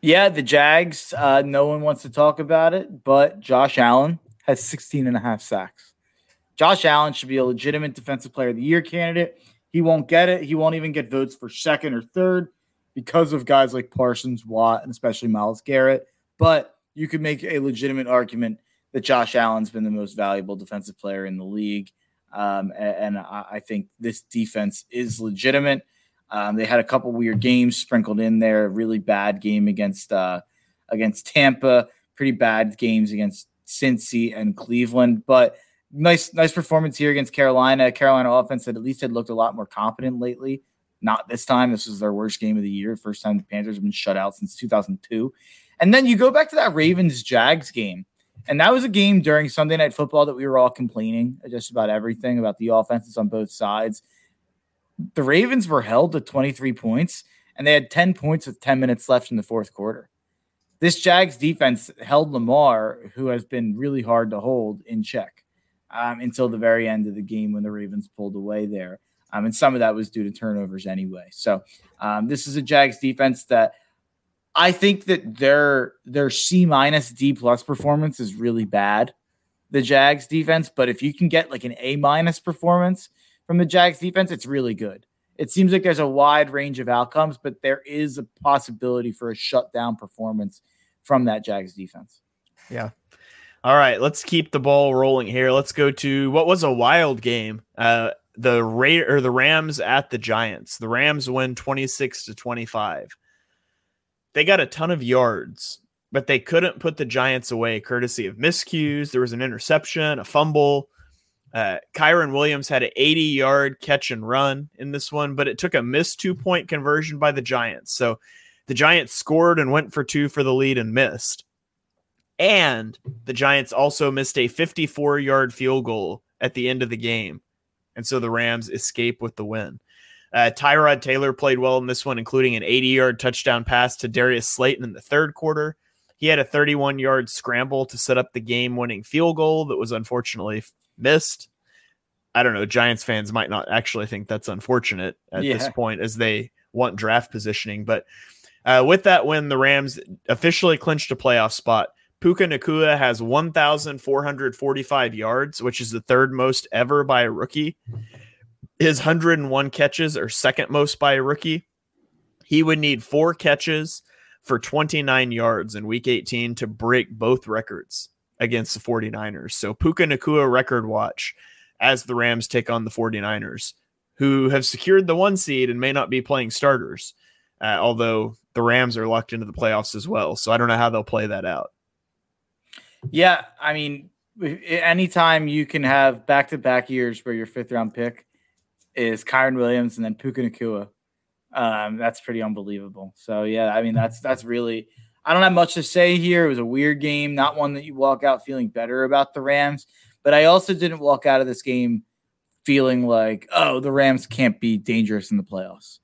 Yeah, the Jags, uh, no one wants to talk about it, but Josh Allen has 16 and a half sacks. Josh Allen should be a legitimate defensive player of the year candidate. He won't get it. He won't even get votes for second or third because of guys like Parsons, Watt, and especially Myles Garrett. But you could make a legitimate argument that Josh Allen's been the most valuable defensive player in the league. Um, and, and I think this defense is legitimate. Um, they had a couple weird games sprinkled in there. A really bad game against uh, against Tampa. Pretty bad games against Cincy and Cleveland. But nice nice performance here against Carolina. Carolina offense that at least had looked a lot more competent lately. Not this time. This was their worst game of the year. First time the Panthers have been shut out since 2002. And then you go back to that Ravens Jags game. And that was a game during Sunday Night Football that we were all complaining just about everything about the offenses on both sides. The Ravens were held to 23 points, and they had 10 points with 10 minutes left in the fourth quarter. This Jags defense held Lamar, who has been really hard to hold, in check um, until the very end of the game when the Ravens pulled away there. Um, and some of that was due to turnovers anyway. So um, this is a Jags defense that I think that their their C minus D plus performance is really bad. The Jags defense, but if you can get like an A minus performance from the Jags defense, it's really good. It seems like there's a wide range of outcomes, but there is a possibility for a shutdown performance from that Jags defense. Yeah. All right, let's keep the ball rolling here. Let's go to what was a wild game. Uh, the Ra- or the Rams at the Giants. The Rams win 26 to 25 they got a ton of yards, but they couldn't put the Giants away courtesy of miscues. There was an interception, a fumble. Uh, Kyren Williams had an 80 yard catch and run in this one, but it took a missed two point conversion by the Giants. So the Giants scored and went for two for the lead and missed. And the Giants also missed a 54 yard field goal at the end of the game. And so the Rams escape with the win. Uh, Tyrod Taylor played well in this one, including an 80 yard touchdown pass to Darius Slayton in the third quarter. He had a 31 yard scramble to set up the game winning field goal that was unfortunately missed. I don't know. Giants fans might not actually think that's unfortunate at yeah. this point as they want draft positioning. But uh, with that win, the Rams officially clinched a playoff spot. Puka Nacua has 1,445 yards, which is the third most ever by a rookie. His 101 catches are second most by a rookie. He would need four catches for 29 yards in week 18 to break both records against the 49ers. So Puka Nacua record watch as the Rams take on the 49ers, who have secured the one seed and may not be playing starters, uh, although the Rams are locked into the playoffs as well. So I don't know how they'll play that out. Yeah, I mean, anytime you can have back to back years where your fifth round pick is Kyren Williams and then Puka Nacua. Um, that's pretty unbelievable. So yeah, I mean that's that's really I don't have much to say here. It was a weird game, not one that you walk out feeling better about the Rams, but I also didn't walk out of this game feeling like, oh, the Rams can't be dangerous in the playoffs.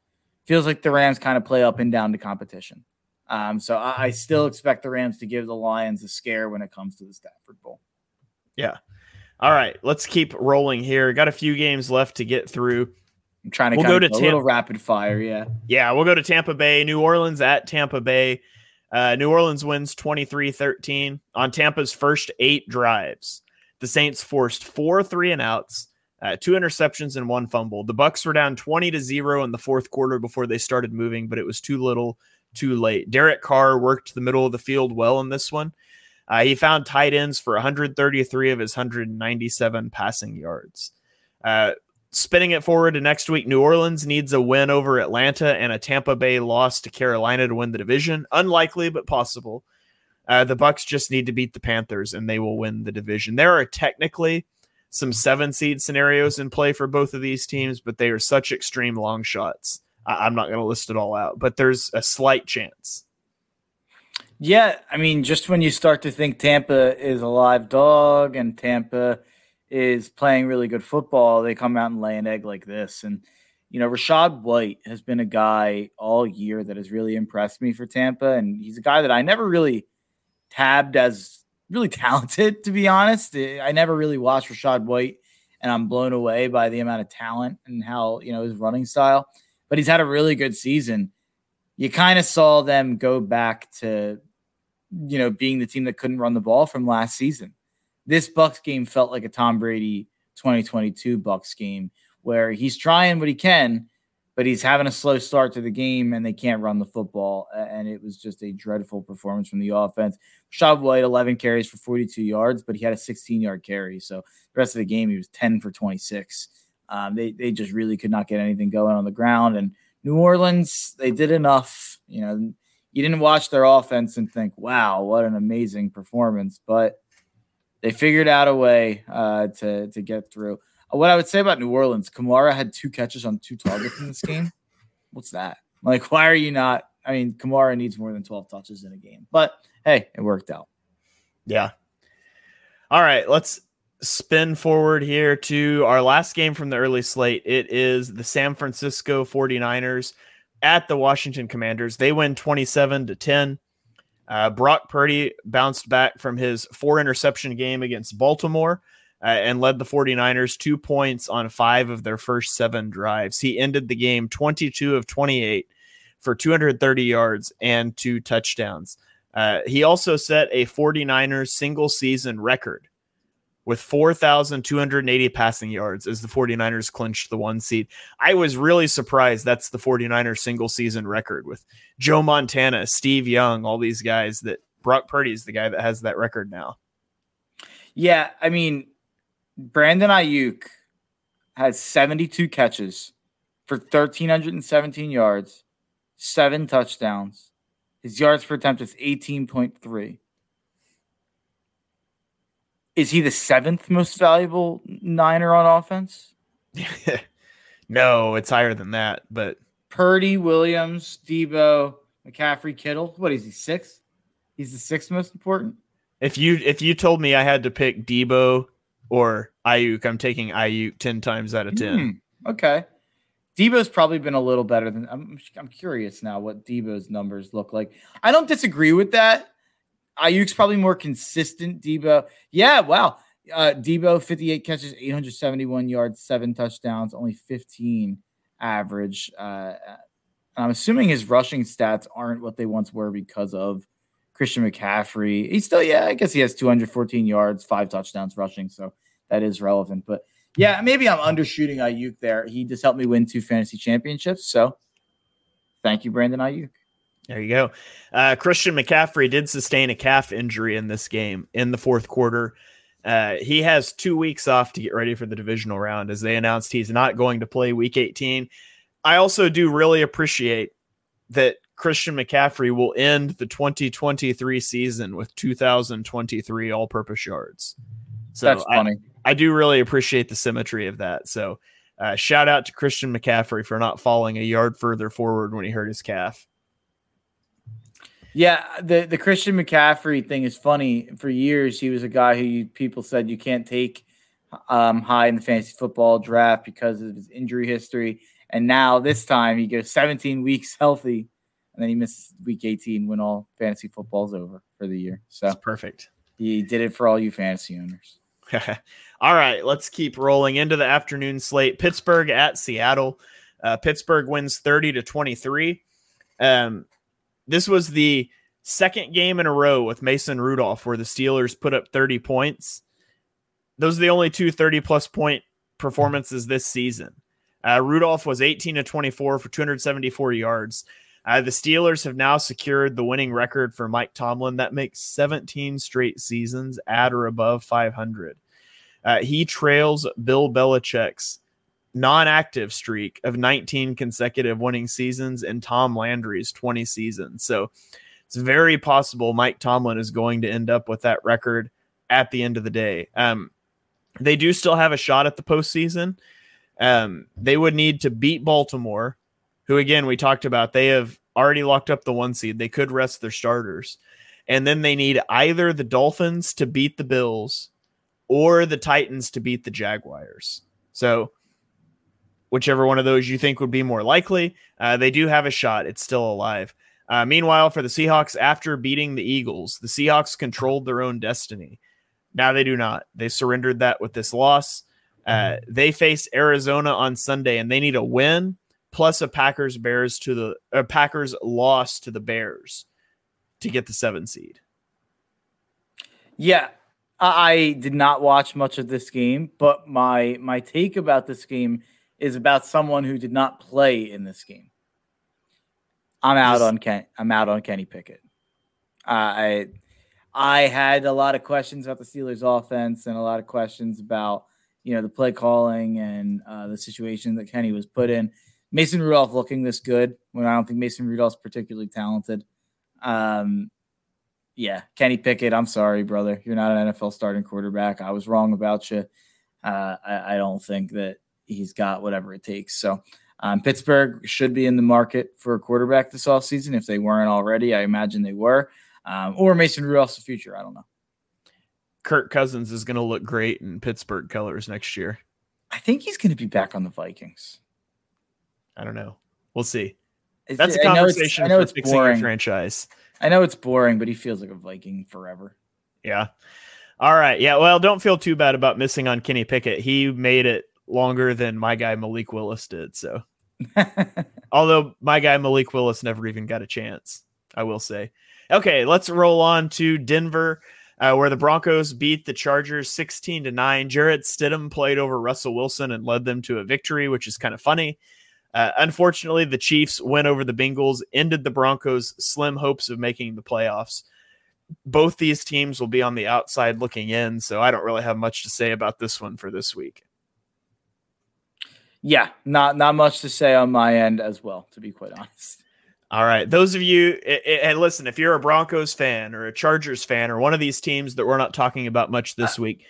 Feels like the Rams kind of play up and down to competition. Um, so I, I still expect the Rams to give the Lions a scare when it comes to the Stafford Bowl. Yeah. All right, let's keep rolling here. Got a few games left to get through. I'm trying to we'll go to Tampa- a little rapid fire. Yeah. Yeah, we'll go to Tampa Bay, New Orleans at Tampa Bay. Uh, New Orleans wins 23 13 on Tampa's first eight drives. The Saints forced four three and outs, uh, two interceptions, and one fumble. The Bucks were down 20 to zero in the fourth quarter before they started moving, but it was too little, too late. Derek Carr worked the middle of the field well in this one. Uh, he found tight ends for 133 of his 197 passing yards. Uh, spinning it forward to next week, New Orleans needs a win over Atlanta and a Tampa Bay loss to Carolina to win the division. Unlikely, but possible. Uh, the Bucks just need to beat the Panthers and they will win the division. There are technically some seven seed scenarios in play for both of these teams, but they are such extreme long shots. I- I'm not going to list it all out, but there's a slight chance. Yeah, I mean, just when you start to think Tampa is a live dog and Tampa is playing really good football, they come out and lay an egg like this. And, you know, Rachaad White has been a guy all year that has really impressed me for Tampa. And he's a guy that I never really tabbed as really talented, to be honest. I never really watched Rachaad White, and I'm blown away by the amount of talent and how you know his running style. But he's had a really good season. You kind of saw them go back to, you know, being the team that couldn't run the ball from last season. This Bucks game felt like a Tom Brady 2022 Bucks game where he's trying what he can, but he's having a slow start to the game and they can't run the football. And it was just a dreadful performance from the offense. Rachaad White, 11 carries for 42 yards, but he had a 16 yard carry. So the rest of the game, he was 10 for 26. Um, they, they just really could not get anything going on the ground. And New Orleans, they did enough. You know, you didn't watch their offense and think, wow, what an amazing performance. But they figured out a way uh, to, to get through. What I would say about New Orleans, Kamara had two catches on two targets in this game. What's that? Like, why are you not? I mean, Kamara needs more than 12 touches in a game, but hey, it worked out. Yeah. All right, let's spin forward here to our last game from the early slate. It is the San Francisco 49ers at the Washington Commanders. They win 27 to 10. Uh, Brock Purdy bounced back from his four interception game against Baltimore uh, and led the 49ers two points on five of their first seven drives. He ended the game 22 of 28 for 230 yards and two touchdowns. Uh, he also set a 49ers single season record with 4,280 passing yards as the 49ers clinched the one seed. I was really surprised that's the 49ers single season record with Joe Montana, Steve Young, all these guys that Brock Purdy is the guy that has that record now. Yeah, I mean, Brandon Aiyuk had 72 catches for 1,317 yards, seven touchdowns. His yards per attempt is 18.3. Is he the seventh most valuable Niner on offense? no, it's higher than that. But Purdy, Williams, Deebo, McCaffrey, Kittle. What is he? Sixth? He's the sixth most important. If you if you told me I had to pick Deebo or Aiyuk, I'm taking Aiyuk ten times out of ten. Hmm, okay. Deebo's probably been a little better than I'm. I'm curious now what Deebo's numbers look like. I don't disagree with that. Aiyuk's probably more consistent. Deebo, yeah, wow. Uh, Deebo, 58 catches, 871 yards, seven touchdowns, only 15 average. Uh, I'm assuming his rushing stats aren't what they once were because of Christian McCaffrey. He's still, yeah, I guess he has 214 yards, five touchdowns rushing, so that is relevant. But yeah, maybe I'm undershooting Aiyuk there. He just helped me win two fantasy championships. So thank you, Brandon Aiyuk. There you go. Uh, Christian McCaffrey did sustain a calf injury in this game in the fourth quarter. Uh, he has two weeks off to get ready for the divisional round as they announced he's not going to play week 18. I also do really appreciate that Christian McCaffrey will end the 2023 season with 2023 all purpose yards. So That's funny. I, I, do really appreciate the symmetry of that. So uh, shout out to Christian McCaffrey for not falling a yard further forward when he hurt his calf. Yeah, the the Christian McCaffrey thing is funny. For years, he was a guy who you, people said you can't take um, high in the fantasy football draft because of his injury history. And now this time he goes 17 weeks healthy, and then he misses week 18 when all fantasy football's over for the year. So That's perfect. He did it for all you fantasy owners. all right, let's keep rolling into the afternoon slate. Pittsburgh at Seattle. Uh, Pittsburgh wins 30 to 23. Um, this was the second game in a row with Mason Rudolph where the Steelers put up 30 points. Those are the only two 30 plus point performances this season. Uh, Rudolph was 18 to 24 for 274 yards. Uh, the Steelers have now secured the winning record for Mike Tomlin. That makes 17 straight seasons at or above 500. Uh, he trails Bill Belichick's non-active streak of 19 consecutive winning seasons and Tom Landry's 20 seasons. So it's very possible Mike Tomlin is going to end up with that record at the end of the day. Um, they do still have a shot at the postseason. Um, they would need to beat Baltimore, who again we talked about. They have already locked up the one seed. They could rest their starters, and then they need either the Dolphins to beat the Bills or the Titans to beat the Jaguars. So whichever one of those you think would be more likely. Uh, they do have a shot. It's still alive. Uh, meanwhile, for the Seahawks, after beating the Eagles, the Seahawks controlled their own destiny. Now they do not. They surrendered that with this loss. Uh, they face Arizona on Sunday, and they need a win plus a Packers Bears to the uh, Packers loss to the Bears to get the seven seed. Yeah, I did not watch much of this game, but my my take about this game is about someone who did not play in this game. I'm out on Ken. I'm out on Kenny Pickett. Uh, I I had a lot of questions about the Steelers' offense and a lot of questions about you know the play calling and uh, the situation that Kenny was put in. Mason Rudolph looking this good when I don't think Mason Rudolph's particularly talented. Um, yeah, Kenny Pickett. I'm sorry, brother. You're not an NFL starting quarterback. I was wrong about you. Uh, I, I, don't think that he's got whatever it takes. So um, Pittsburgh should be in the market for a quarterback this offseason. If they weren't already, I imagine they were. Um, or Mason Rudolph's the future. I don't know. Kirk Cousins is going to look great in Pittsburgh colors next year. I think he's going to be back on the Vikings. I don't know. We'll see. That's a conversation I know it's, I know it's boring. franchise. I know it's boring, but he feels like a Viking forever. Yeah. All right. Yeah. Well, don't feel too bad about missing on Kenny Pickett. He made it longer than my guy Malik Willis did. So, although my guy Malik Willis never even got a chance, I will say. Okay, let's roll on to Denver, uh, where the Broncos beat the Chargers 16 to 9. Jarrett Stidham played over Russell Wilson and led them to a victory, which is kind of funny. Uh, unfortunately, the Chiefs went over the Bengals, ended the Broncos' slim hopes of making the playoffs. Both these teams will be on the outside looking in, so I don't really have much to say about this one for this week. Yeah, not not much to say on my end as well, to be quite honest. All right, those of you and listen, if you're a Broncos fan or a Chargers fan or one of these teams that we're not talking about much this uh, week,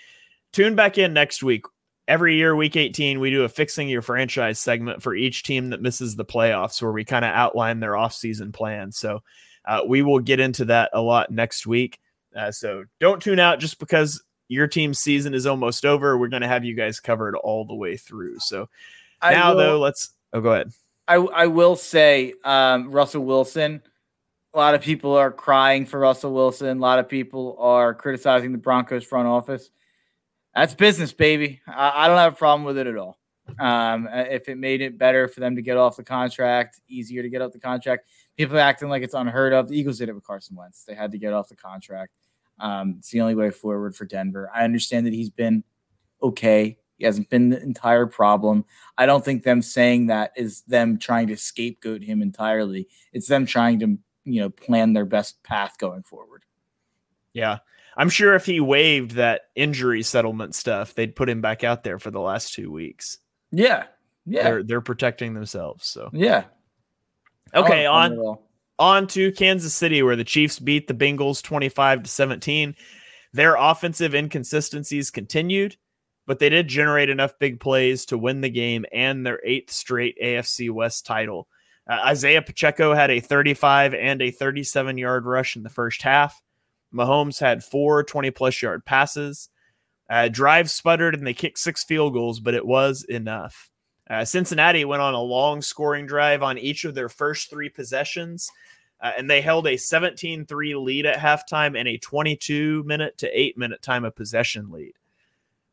tune back in next week every year, week 18, we do a fixing your franchise segment for each team that misses the playoffs where we kind of outline their offseason plan. So uh, we will get into that a lot next week. Uh, so don't tune out just because your team's season is almost over. We're going to have you guys covered all the way through. So now, will, though, let's. Oh, go ahead. I, I will say, um, Russell Wilson. A lot of people are crying for Russell Wilson. A lot of people are criticizing the Broncos front office that's business, baby. I, I, don't have a problem with it at all. Um, if it made it better for them to get off the contract, easier to get off the contract, people acting like it's unheard of. The Eagles did it with Carson Wentz. They had to get off the contract. Um, it's the only way forward for Denver. I understand that he's been okay. He hasn't been the entire problem. I don't think them saying that is them trying to scapegoat him entirely. It's them trying to, you know, plan their best path going forward. Yeah. I'm sure if he waived that injury settlement stuff, they'd put him back out there for the last two weeks. Yeah. Yeah. They're they're protecting themselves. So yeah. Okay, on on to Kansas City, where the Chiefs beat the Bengals 25 to 17. Their offensive inconsistencies continued, but they did generate enough big plays to win the game and their eighth straight AFC West title. Uh, Isaiah Pacheco had a 35 and a 37 yard rush in the first half. Mahomes had four 20 plus yard passes. Uh, drive sputtered and they kicked six field goals, but it was enough. Uh, Cincinnati went on a long scoring drive on each of their first three possessions, uh, and they held a 17 3 lead at halftime and a 22 minute to 8 minute time of possession lead.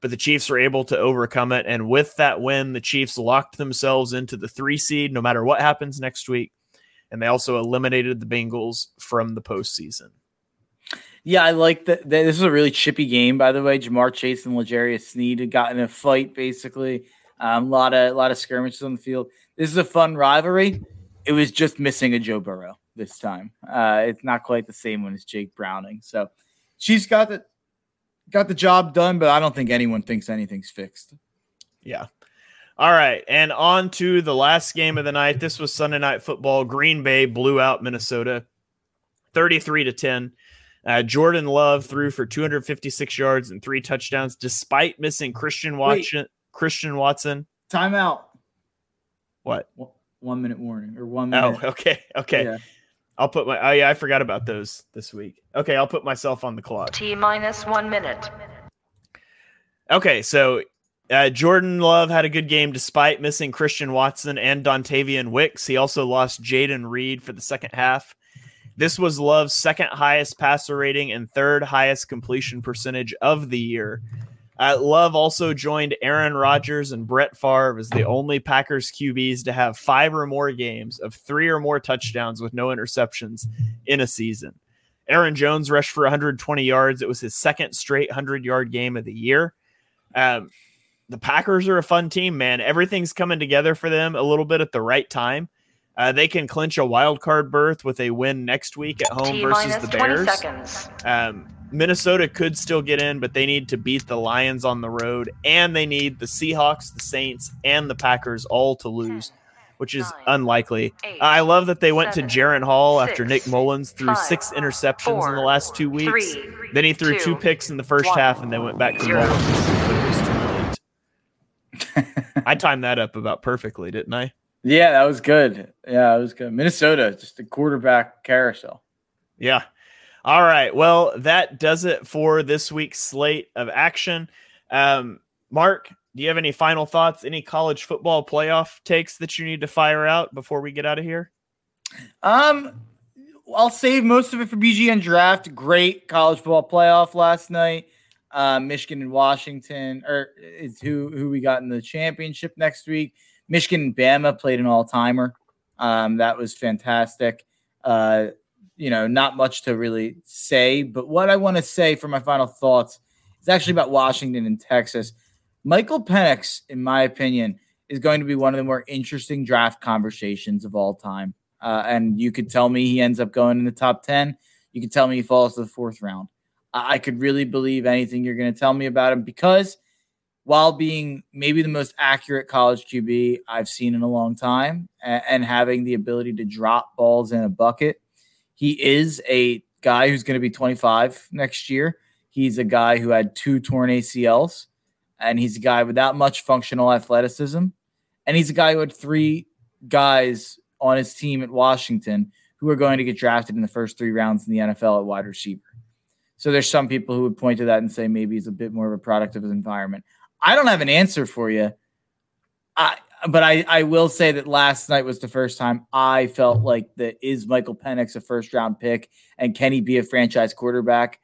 But the Chiefs were able to overcome it. And with that win, the Chiefs locked themselves into the three seed no matter what happens next week. And they also eliminated the Bengals from the postseason. Yeah, I like that. This is a really chippy game, by the way. Ja'Marr Chase and L'Jarius Sneed had gotten a fight, basically. Um, a lot of lot of skirmishes on the field. This is a fun rivalry. It was just missing a Joe Burrow this time. Uh, it's not quite the same one as Jake Browning. So she's got the got the job done, but I don't think anyone thinks anything's fixed. Yeah. All right, and on to the last game of the night. This was Sunday night football. Green Bay blew out Minnesota, thirty-three to ten. Uh, Jordan Love threw for 256 yards and three touchdowns, despite missing Christian Watson. Wait. Christian Watson. Timeout. What? One minute warning or one minute. Oh, okay, okay. Yeah. I'll put my. Oh yeah, I forgot about those this week. Okay, I'll put myself on the clock. T minus one minute. Okay, so uh, Jordan Love had a good game despite missing Christian Watson and Dontayvion Wicks. He also lost Jayden Reed for the second half. This was Love's second highest passer rating and third highest completion percentage of the year. Uh, Love also joined Aaron Rodgers and Brett Favre as the only Packers QBs to have five or more games of three or more touchdowns with no interceptions in a season. Aaron Jones rushed for 120 yards. It was his second straight 100 yard game of the year. Um, the Packers are a fun team, man. Everything's coming together for them a little bit at the right time. Uh, they can clinch a wild card berth with a win next week at home T versus the Bears. Um, Minnesota could still get in, but they need to beat the Lions on the road, and they need the Seahawks, the Saints, and the Packers all to lose, which is unlikely. I love that they went to Jaren Hall after Nick Mullens threw six interceptions in the last two weeks. then he threw two picks in the first half, and they went back to Mullens. I timed that up about perfectly, didn't I? Yeah, that was good. Yeah, it was good. Minnesota, just a quarterback carousel. Yeah. All right. Well, that does it for this week's slate of action. Um, Mark, do you have any final thoughts? Any college football playoff takes that you need to fire out before we get out of here? Um, I'll save most of it for BGN draft. Great college football playoff last night. Uh, Michigan and Washington, or is who who we got in the championship next week. Michigan and Bama played an all timer. Um, that was fantastic. Uh, you know, not much to really say, but what I want to say for my final thoughts is actually about Washington and Texas. Michael Penix, in my opinion, is going to be one of the more interesting draft conversations of all time. Uh, and you could tell me he ends up going in the top 10. You could tell me he falls to the fourth round. I, I could really believe anything you're going to tell me about him because while being maybe the most accurate college QB I've seen in a long time and, and having the ability to drop balls in a bucket, he is a guy who's going to be 25 next year. He's a guy who had two torn ACLs, and he's a guy without much functional athleticism. And he's a guy who had three guys on his team at Washington who are going to get drafted in the first three rounds in the NFL at wide receiver. So there's some people who would point to that and say maybe he's a bit more of a product of his environment. I don't have an answer for you. I but I, I will say that last night was the first time I felt like that is Michael Penix a first round pick and can he be a franchise quarterback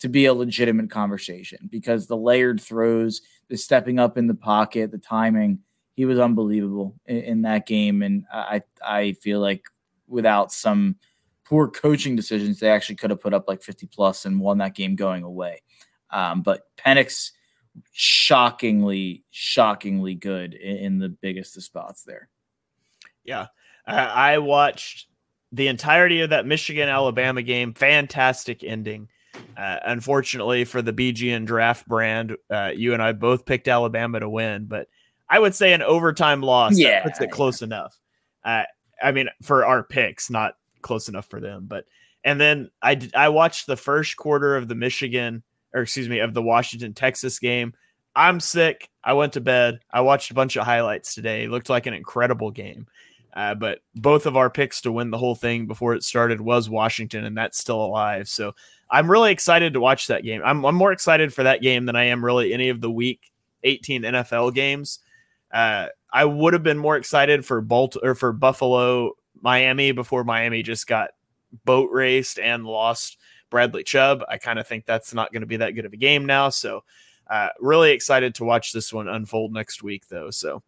to be a legitimate conversation because the layered throws, the stepping up in the pocket, the timing, he was unbelievable in, in that game. And I I feel like without some poor coaching decisions, they actually could have put up like 50 plus and won that game going away. Um, but Penix shockingly, shockingly good in, in the biggest of spots there. Yeah. I watched the entirety of that Michigan Alabama game. Fantastic ending. Uh, unfortunately for the BGN draft brand, uh, you and I both picked Alabama to win, but I would say an overtime loss yeah, puts it close yeah. enough. Uh, I mean, for our picks, not close enough for them. But and then I I watched the first quarter of the Michigan or excuse me, of the Washington Texas game. I'm sick. I went to bed. I watched a bunch of highlights today. It looked like an incredible game. Uh, but both of our picks to win the whole thing before it started was Washington, and that's still alive. So I'm really excited to watch that game. I'm, I'm more excited for that game than I am really any of the week 18 NFL games. Uh, I would have been more excited for Bolt or for Buffalo, Miami before Miami just got boat raced and lost Bradley Chubb. I kind of think that's not going to be that good of a game now. So, uh, really excited to watch this one unfold next week, though. So,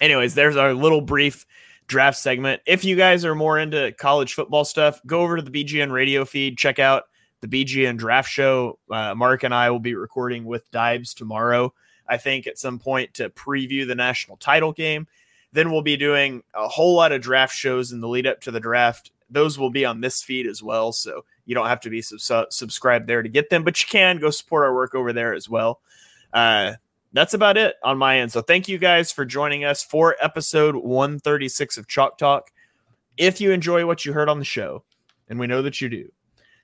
anyways, there's our little brief draft segment. If you guys are more into college football stuff, go over to the BGN radio feed, check out the BGN draft show. Uh, Mark and I will be recording with Dibes tomorrow, I think, at some point to preview the national title game. Then we'll be doing a whole lot of draft shows in the lead up to the draft. Those will be on this feed as well. So you don't have to be sub- subscribed there to get them, but you can go support our work over there as well. Uh, that's about it on my end. So thank you guys for joining us for episode 136 of Chalk Talk. If you enjoy what you heard on the show, and we know that you do,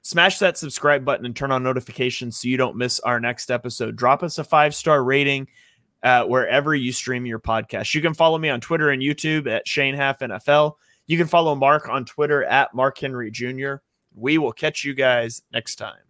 smash that subscribe button and turn on notifications so you don't miss our next episode. Drop us a five star rating uh, wherever you stream your podcast. You can follow me on Twitter and YouTube at Shane Half NFL. You can follow Mark on Twitter at Mark Henry Jr. We will catch you guys next time.